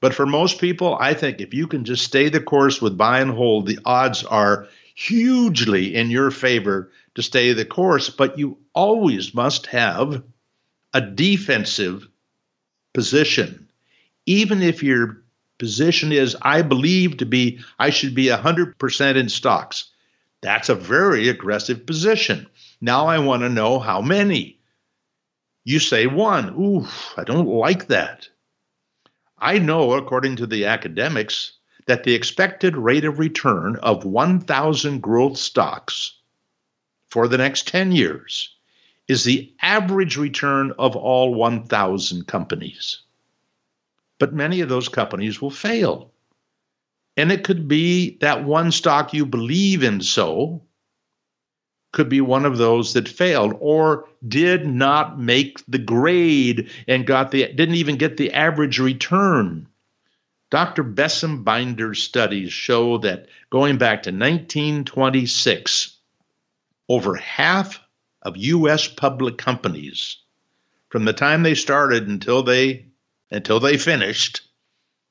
B: But for most people, I think if you can just stay the course with buy and hold, the odds are hugely in your favor to stay the course. But you always must have a defensive position. Even if your position is, I believe to be, I should be 100% in stocks. That's a very aggressive position. Now I want to know how many. You say one. Ooh, I don't like that. I know, according to the academics, that the expected rate of return of 1,000 growth stocks for the next 10 years is the average return of all 1,000 companies. But many of those companies will fail. And it could be that one stock you believe in so could be one of those that failed or did not make the grade and got the didn't even get the average return. Dr. Bessembinder's studies show that going back to 1926, over half of US public companies from the time they started until they until they finished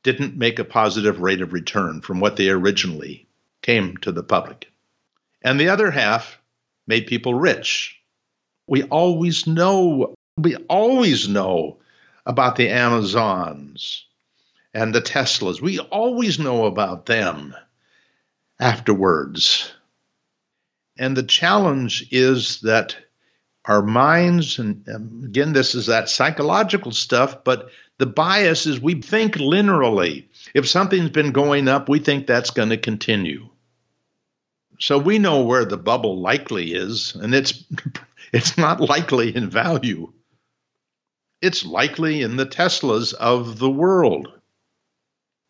B: didn't make a positive rate of return from what they originally came to the public. And the other half made people rich. We always know, we always know about the Amazons and the Teslas. We always know about them afterwards. And the challenge is that our minds, and again, this is that psychological stuff, but the bias is we think linearly. If something's been going up, we think that's going to continue So we know where the bubble likely is, and it's it's not likely in value. It's likely in the Teslas of the world.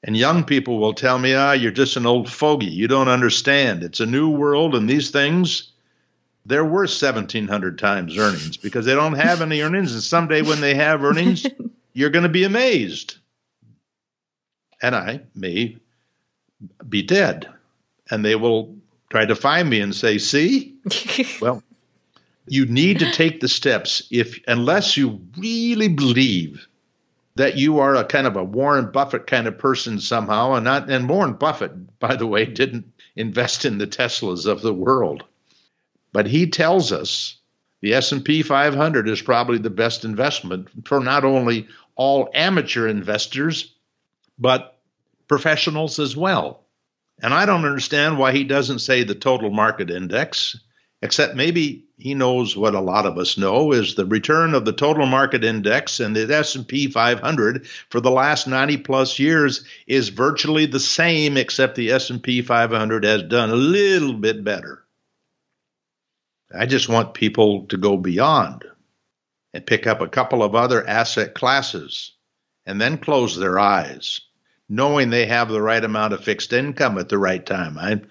B: And young people will tell me, ah, you're just an old fogey. You don't understand. It's a new world, and these things, they're worth 1,700 times earnings because they don't have any earnings. And someday when they have earnings, you're going to be amazed. And I may be dead. And they will try to find me and say, see? well, you need to take the steps if unless you really believe that you are a kind of a Warren Buffett kind of person somehow, and not and Warren Buffett, by the way, didn't invest in the Teslas of the world, but he tells us the S&P 500 is probably the best investment for not only all amateur investors, but professionals as well. And I don't understand why he doesn't say the total market index except maybe he knows what a lot of us know is the return of the total market index and the S&P 500 for the last 90 plus years is virtually the same except the S&P 500 has done a little bit better. I just want people to go beyond and pick up a couple of other asset classes and then close their eyes knowing they have the right amount of fixed income at the right time. I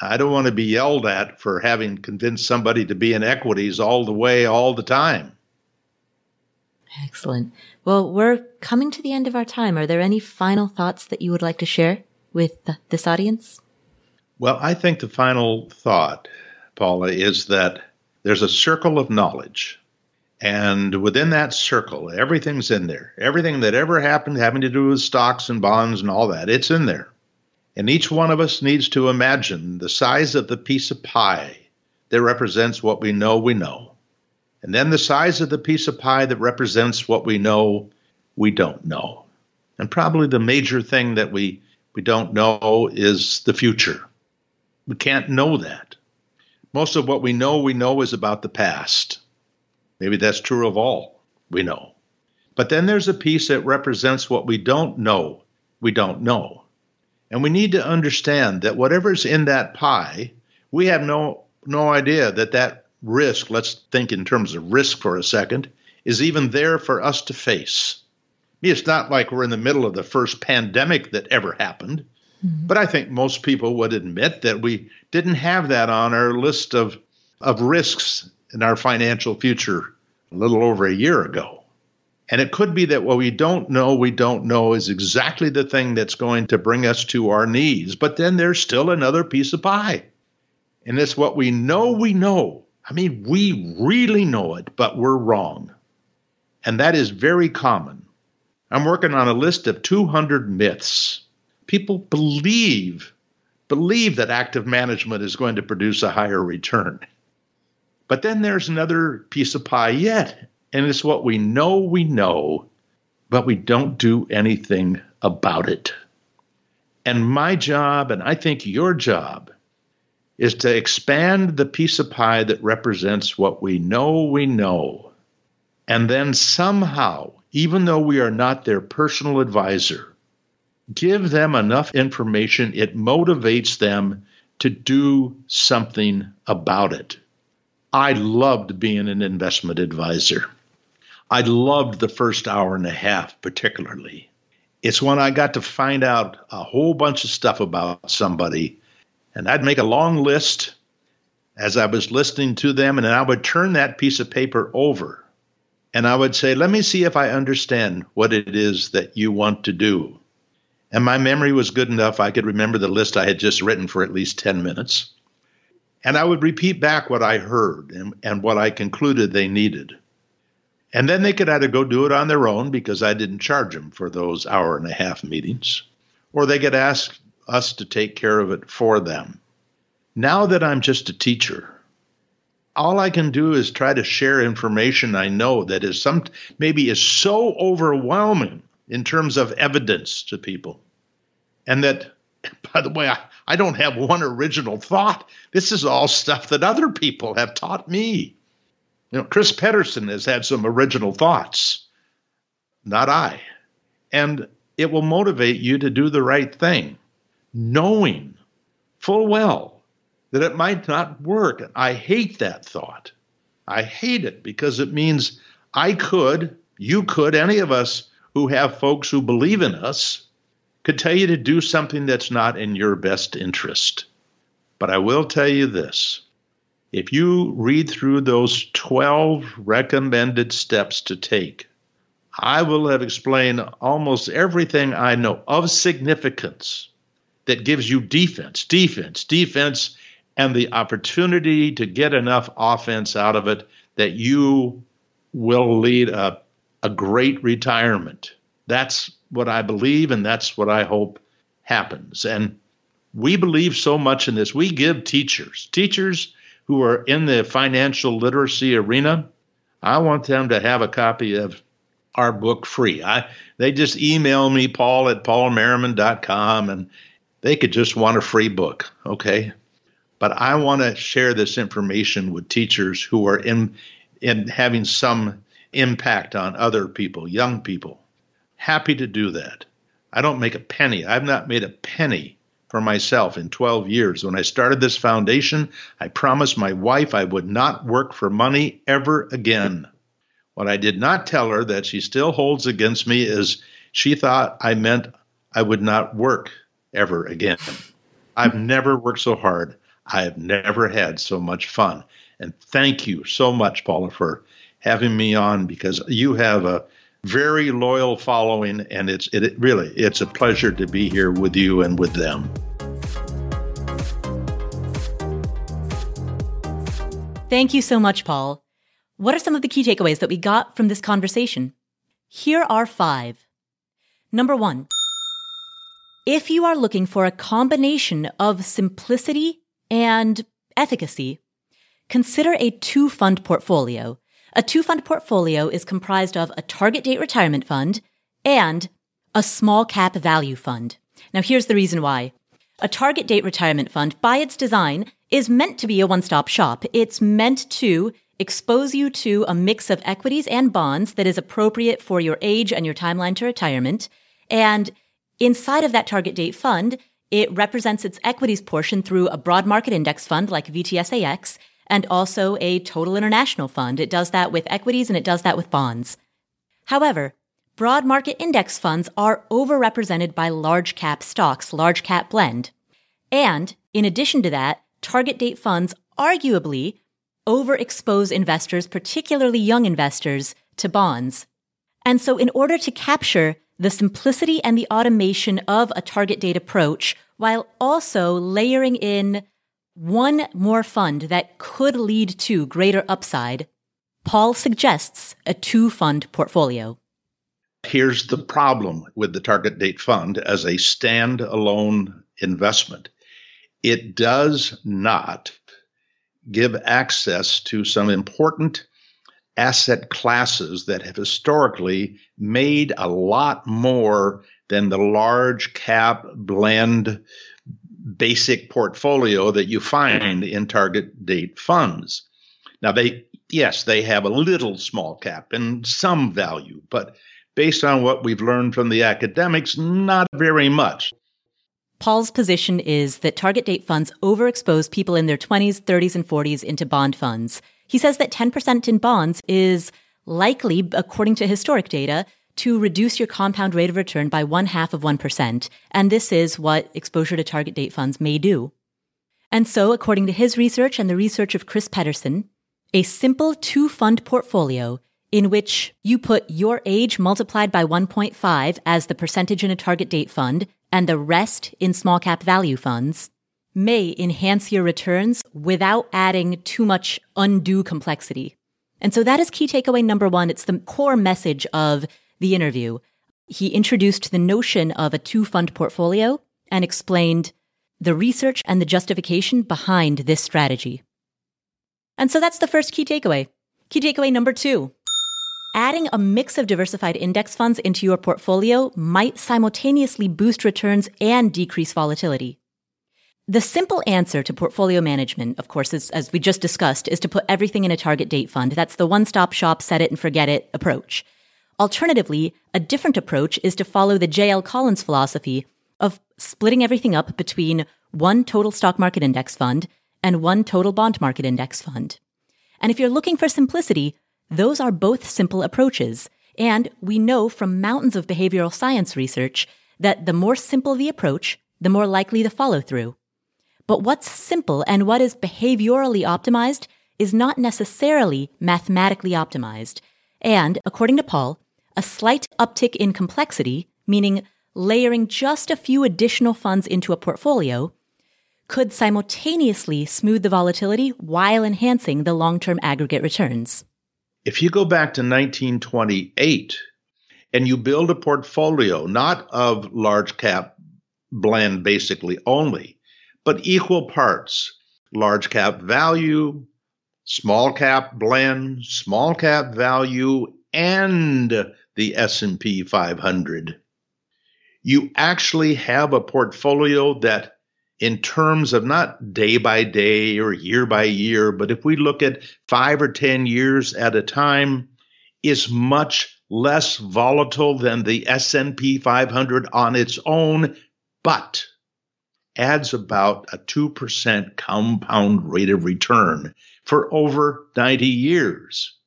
B: I don't want to be yelled at for having convinced somebody to be in equities all the way, all the time.
A: Excellent. Well, we're coming to the end of our time. Are there any final thoughts that you would like to share with this audience?
B: Well, I think the final thought, Paula, is that there's a circle of knowledge. And within that circle, everything's in there. Everything that ever happened having to do with stocks and bonds and all that, it's in there. And each one of us needs to imagine the size of the piece of pie that represents what we know we know. And then the size of the piece of pie that represents what we know we don't know. And probably the major thing that we, we don't know is the future. We can't know that. Most of what we know we know is about the past. Maybe that's true of all we know. But then there's a piece that represents what we don't know we don't know. And we need to understand that whatever's in that pie, we have no no idea that that risk, let's think in terms of risk for a second, is even there for us to face. It's not like we're in the middle of the first pandemic that ever happened, mm-hmm. but I think most people would admit that we didn't have that on our list of, of risks in our financial future a little over a year ago. And it could be that what we don't know, we don't know is exactly the thing that's going to bring us to our knees. But then there's still another piece of pie. And it's what we know we know. I mean, we really know it, but we're wrong. And that is very common. I'm working on a list of 200 myths. People believe believe that active management is going to produce a higher return. But then there's another piece of pie yet, and it's what we know we know, but we don't do anything about it. And my job, and I think your job, is to expand the piece of pie that represents what we know we know. And then somehow, even though we are not their personal advisor, give them enough information, it motivates them to do something about it. I loved being an investment advisor. I loved the first hour and a half, particularly. It's when I got to find out a whole bunch of stuff about somebody, and I'd make a long list as I was listening to them, and I would turn that piece of paper over and I would say, Let me see if I understand what it is that you want to do. And my memory was good enough, I could remember the list I had just written for at least 10 minutes. And I would repeat back what I heard and, and what I concluded they needed. And then they could either go do it on their own because I didn't charge them for those hour and a half meetings, or they could ask us to take care of it for them. Now that I'm just a teacher, all I can do is try to share information I know that is some maybe is so overwhelming in terms of evidence to people. And that by the way, I, I don't have one original thought. This is all stuff that other people have taught me. You know, Chris Pedersen has had some original thoughts, not I. And it will motivate you to do the right thing, knowing full well that it might not work. I hate that thought. I hate it because it means I could, you could, any of us who have folks who believe in us could tell you to do something that's not in your best interest. But I will tell you this if you read through those 12 recommended steps to take, I will have explained almost everything I know of significance that gives you defense, defense, defense, and the opportunity to get enough offense out of it that you will lead a, a great retirement. That's what I believe, and that's what I hope happens. And we believe so much in this. We give teachers, teachers who are in the financial literacy arena, I want them to have a copy of our book free. I they just email me paul at paulmerriman.com and they could just want a free book, okay? But I want to share this information with teachers who are in in having some impact on other people, young people. Happy to do that. I don't make a penny. I've not made a penny for myself in 12 years. When I started this foundation, I promised my wife I would not work for money ever again. What I did not tell her that she still holds against me is she thought I meant I would not work ever again. I've never worked so hard. I have never had so much fun. And thank you so much, Paula, for having me on because you have a very loyal following, and it's it, it really it's a pleasure to be here with you and with them.
A: Thank you so much, Paul. What are some of the key takeaways that we got from this conversation? Here are five. Number one, if you are looking for a combination of simplicity and efficacy, consider a two fund portfolio a two fund portfolio is comprised of a target date retirement fund and a small cap value fund. Now, here's the reason why. A target date retirement fund, by its design, is meant to be a one stop shop. It's meant to expose you to a mix of equities and bonds that is appropriate for your age and your timeline to retirement. And inside of that target date fund, it represents its equities portion through a broad market index fund like VTSAX and also a total international fund. It does that with equities and it does that with bonds. However, broad market index funds are overrepresented by large cap stocks, large cap blend. And in addition to that, target date funds arguably overexpose investors, particularly young investors, to bonds. And so in order to capture the simplicity and the automation of a target date approach while also layering in one more fund that could lead to greater upside, Paul suggests a two fund portfolio.
B: Here's the problem with the target date fund as a standalone investment it does not give access to some important asset classes that have historically made a lot more than the large cap blend basic portfolio that you find in target date funds. Now, they, yes, they have a little small cap and some value, but based on what we've learned from the academics, not very much.
A: Paul's position is that target date funds overexpose people in their 20s, 30s, and 40s into bond funds. He says that 10% in bonds is likely, according to historic data, to reduce your compound rate of return by one half of 1%. And this is what exposure to target date funds may do. And so, according to his research and the research of Chris Pedersen, a simple two fund portfolio in which you put your age multiplied by 1.5 as the percentage in a target date fund and the rest in small cap value funds may enhance your returns without adding too much undue complexity. And so that is key takeaway number one. It's the core message of the interview, he introduced the notion of a two fund portfolio and explained the research and the justification behind this strategy. And so that's the first key takeaway. Key takeaway number two. Adding a mix of diversified index funds into your portfolio might simultaneously boost returns and decrease volatility. The simple answer to portfolio management, of course, is, as we just discussed, is to put everything in a target date fund. That's the one stop shop, set it and forget it approach. Alternatively, a different approach is to follow the J.L. Collins philosophy of splitting everything up between one total stock market index fund and one total bond market index fund. And if you're looking for simplicity, those are both simple approaches. And we know from mountains of behavioral science research that the more simple the approach, the more likely the follow through. But what's simple and what is behaviorally optimized is not necessarily mathematically optimized. And according to Paul, a slight uptick in complexity, meaning layering just a few additional funds into a portfolio, could simultaneously smooth the volatility while enhancing the long term aggregate returns.
B: If you go back to 1928 and you build a portfolio not of large cap blend basically only, but equal parts large cap value, small cap blend, small cap value, and the S&P 500. You actually have a portfolio that in terms of not day by day or year by year, but if we look at 5 or 10 years at a time is much less volatile than the S&P 500 on its own, but adds about a 2% compound rate of return for over 90 years.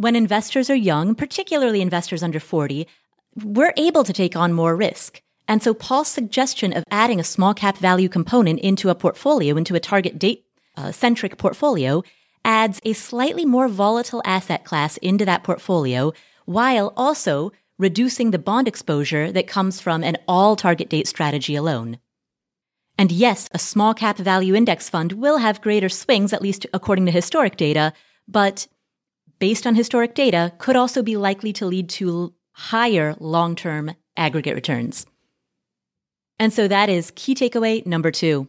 A: When investors are young, particularly investors under 40, we're able to take on more risk. And so Paul's suggestion of adding a small cap value component into a portfolio, into a target date uh, centric portfolio, adds a slightly more volatile asset class into that portfolio while also reducing the bond exposure that comes from an all target date strategy alone. And yes, a small cap value index fund will have greater swings, at least according to historic data, but based on historic data, could also be likely to lead to higher long term aggregate returns. And so that is key takeaway number two.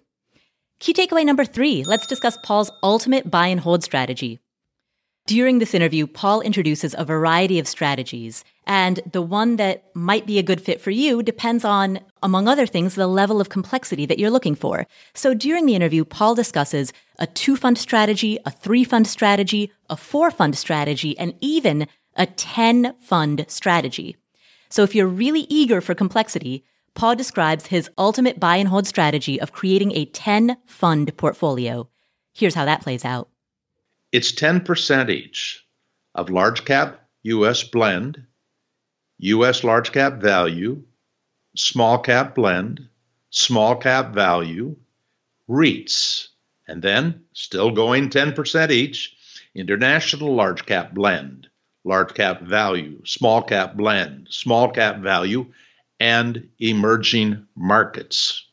A: Key takeaway number three let's discuss Paul's ultimate buy and hold strategy. During this interview, Paul introduces a variety of strategies, and the one that might be a good fit for you depends on, among other things, the level of complexity that you're looking for. So during the interview, Paul discusses a two fund strategy, a three fund strategy, a four fund strategy, and even a 10 fund strategy. So if you're really eager for complexity, Paul describes his ultimate buy and hold strategy of creating a 10 fund portfolio. Here's how that plays out.
B: It's 10% each of large cap US blend, US large cap value, small cap blend, small cap value, REITs, and then still going 10% each, international large cap blend, large cap value, small cap blend, small cap value, and emerging markets.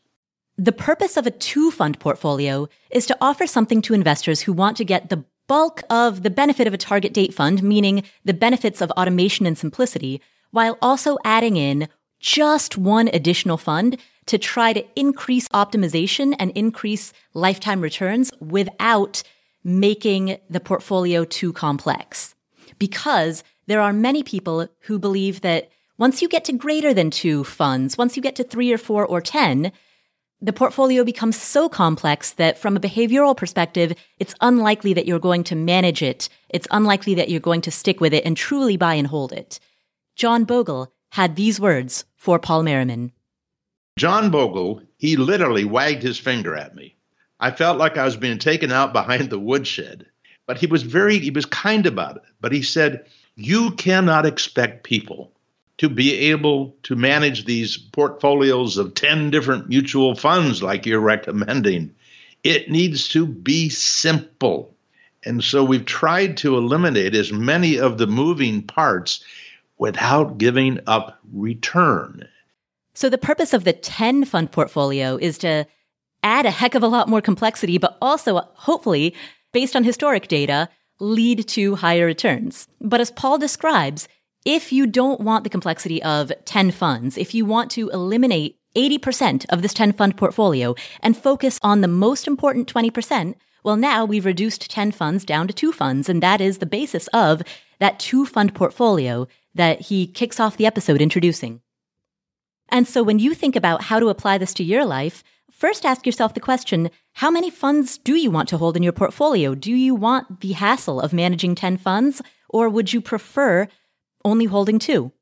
A: The purpose of a two fund portfolio is to offer something to investors who want to get the bulk of the benefit of a target date fund, meaning the benefits of automation and simplicity, while also adding in just one additional fund to try to increase optimization and increase lifetime returns without making the portfolio too complex. Because there are many people who believe that once you get to greater than two funds, once you get to three or four or 10, the portfolio becomes so complex that from a behavioral perspective, it's unlikely that you're going to manage it. It's unlikely that you're going to stick with it and truly buy and hold it. John Bogle had these words for Paul Merriman.
B: John Bogle, he literally wagged his finger at me. I felt like I was being taken out behind the woodshed. But he was very, he was kind about it. But he said, You cannot expect people to be able to manage these portfolios of 10 different mutual funds like you're recommending. It needs to be simple. And so we've tried to eliminate as many of the moving parts without giving up return.
A: So the purpose of the 10 fund portfolio is to add a heck of a lot more complexity, but also uh, hopefully, based on historic data, lead to higher returns. But as Paul describes, if you don't want the complexity of 10 funds, if you want to eliminate 80% of this 10 fund portfolio and focus on the most important 20%, well, now we've reduced 10 funds down to two funds, and that is the basis of that two fund portfolio that he kicks off the episode introducing. And so when you think about how to apply this to your life, first ask yourself the question how many funds do you want to hold in your portfolio? Do you want the hassle of managing 10 funds, or would you prefer only holding two.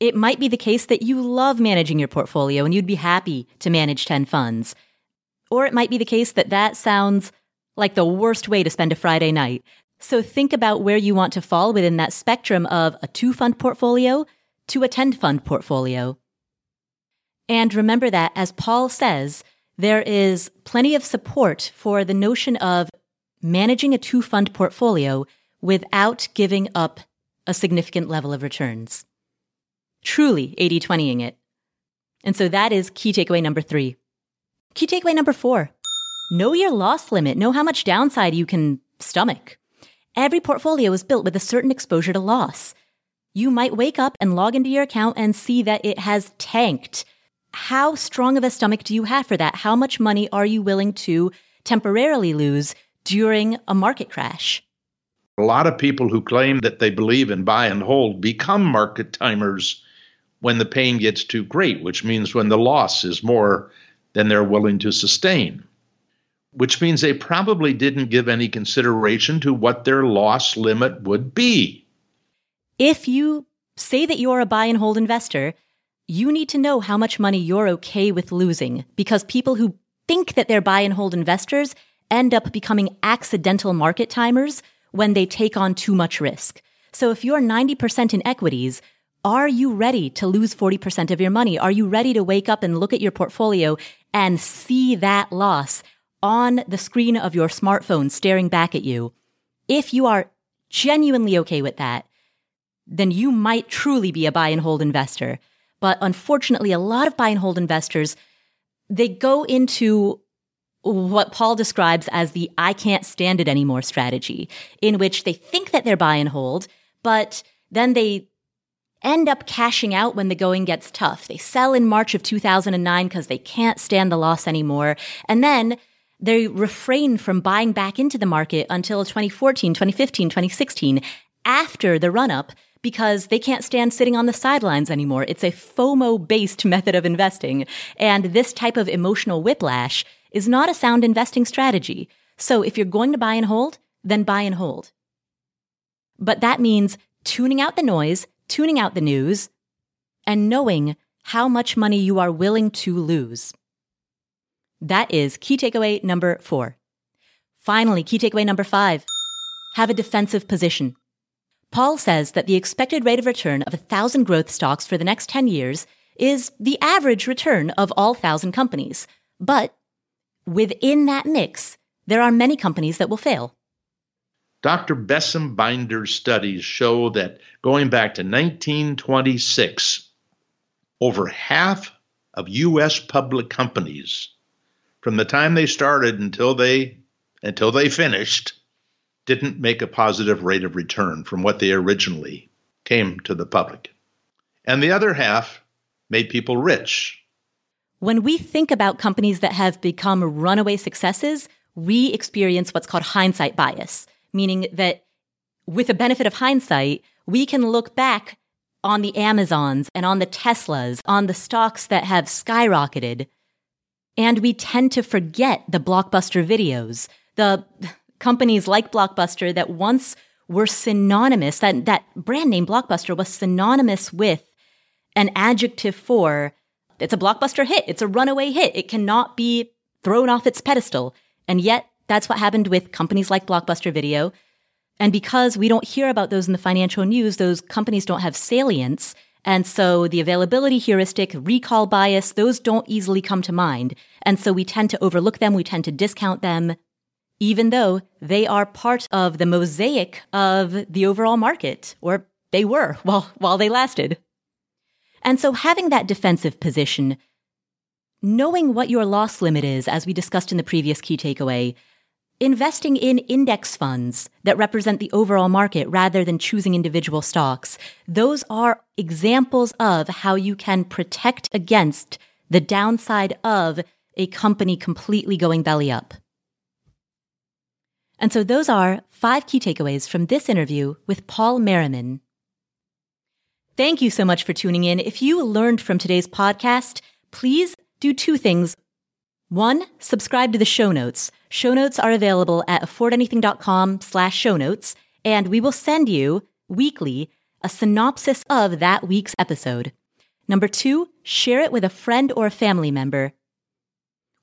A: It might be the case that you love managing your portfolio and you'd be happy to manage 10 funds. Or it might be the case that that sounds like the worst way to spend a Friday night. So think about where you want to fall within that spectrum of a two fund portfolio to a 10 fund portfolio. And remember that, as Paul says, there is plenty of support for the notion of managing a two fund portfolio without giving up a significant level of returns. Truly 80 20ing it. And so that is key takeaway number three. Key takeaway number four know your loss limit, know how much downside you can stomach. Every portfolio is built with a certain exposure to loss. You might wake up and log into your account and see that it has tanked. How strong of a stomach do you have for that? How much money are you willing to temporarily lose during a market crash?
B: A lot of people who claim that they believe in buy and hold become market timers when the pain gets too great, which means when the loss is more than they're willing to sustain, which means they probably didn't give any consideration to what their loss limit would be.
A: If you say that you're a buy and hold investor, you need to know how much money you're okay with losing because people who think that they're buy and hold investors end up becoming accidental market timers when they take on too much risk. So if you're 90% in equities, are you ready to lose 40% of your money? Are you ready to wake up and look at your portfolio and see that loss on the screen of your smartphone staring back at you? If you are genuinely okay with that, then you might truly be a buy and hold investor. But unfortunately, a lot of buy and hold investors, they go into what Paul describes as the I can't stand it anymore strategy, in which they think that they're buy and hold, but then they end up cashing out when the going gets tough. They sell in March of 2009 because they can't stand the loss anymore. And then they refrain from buying back into the market until 2014, 2015, 2016 after the run up because they can't stand sitting on the sidelines anymore. It's a FOMO based method of investing. And this type of emotional whiplash is not a sound investing strategy. So if you're going to buy and hold, then buy and hold. But that means tuning out the noise, tuning out the news, and knowing how much money you are willing to lose. That is key takeaway number four. Finally, key takeaway number five have a defensive position. Paul says that the expected rate of return of a thousand growth stocks for the next 10 years is the average return of all thousand companies. But within that mix, there are many companies that will fail.
B: Dr. Bessembinder's studies show that going back to 1926, over half of U.S. public companies, from the time they started until they until they finished, didn't make a positive rate of return from what they originally came to the public. And the other half made people rich.
A: When we think about companies that have become runaway successes, we experience what's called hindsight bias, meaning that with the benefit of hindsight, we can look back on the Amazons and on the Teslas, on the stocks that have skyrocketed. And we tend to forget the blockbuster videos, the companies like Blockbuster that once were synonymous, that, that brand name Blockbuster was synonymous with an adjective for it's a blockbuster hit. It's a runaway hit. It cannot be thrown off its pedestal. And yet that's what happened with companies like Blockbuster Video. And because we don't hear about those in the financial news, those companies don't have salience. And so the availability heuristic, recall bias, those don't easily come to mind. And so we tend to overlook them. We tend to discount them even though they are part of the mosaic of the overall market, or they were while, while they lasted. And so having that defensive position, knowing what your loss limit is, as we discussed in the previous key takeaway, investing in index funds that represent the overall market rather than choosing individual stocks, those are examples of how you can protect against the downside of a company completely going belly up. And so those are five key takeaways from this interview with Paul Merriman. Thank you so much for tuning in. If you learned from today's podcast, please do two things. One, subscribe to the show notes. Show notes are available at affordanything.com slash show notes, and we will send you weekly a synopsis of that week's episode. Number two, share it with a friend or a family member.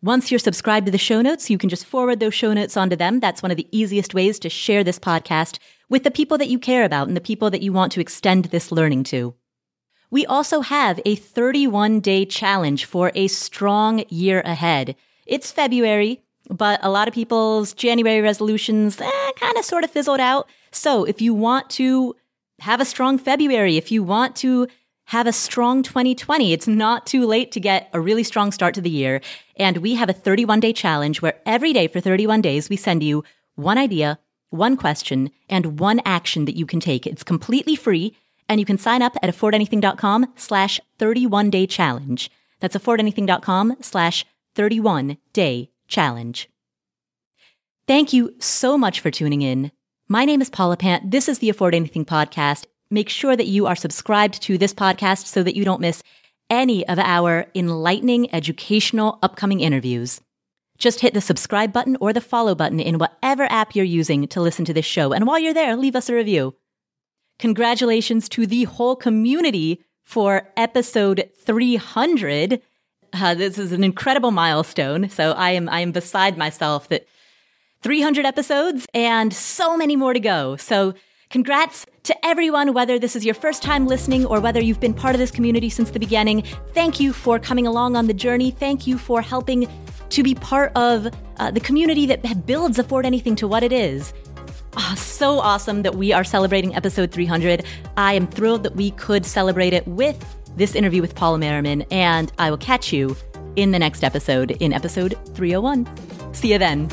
A: Once you're subscribed to the show notes, you can just forward those show notes onto them. That's one of the easiest ways to share this podcast with the people that you care about and the people that you want to extend this learning to. We also have a 31 day challenge for a strong year ahead. It's February, but a lot of people's January resolutions eh, kind of sort of fizzled out. So if you want to have a strong February, if you want to have a strong 2020. It's not too late to get a really strong start to the year. And we have a 31 day challenge where every day for 31 days, we send you one idea, one question, and one action that you can take. It's completely free. And you can sign up at affordanything.com slash 31 day challenge. That's affordanything.com slash 31 day challenge. Thank you so much for tuning in. My name is Paula Pant. This is the Afford Anything podcast make sure that you are subscribed to this podcast so that you don't miss any of our enlightening educational upcoming interviews. Just hit the subscribe button or the follow button in whatever app you're using to listen to this show. And while you're there, leave us a review. Congratulations to the whole community for episode 300. Uh, this is an incredible milestone. So I am, I am beside myself that 300 episodes and so many more to go. So Congrats to everyone, whether this is your first time listening or whether you've been part of this community since the beginning. Thank you for coming along on the journey. Thank you for helping to be part of uh, the community that builds Afford Anything to what it is. Oh, so awesome that we are celebrating episode 300. I am thrilled that we could celebrate it with this interview with Paula Merriman, and I will catch you in the next episode, in episode 301. See you then.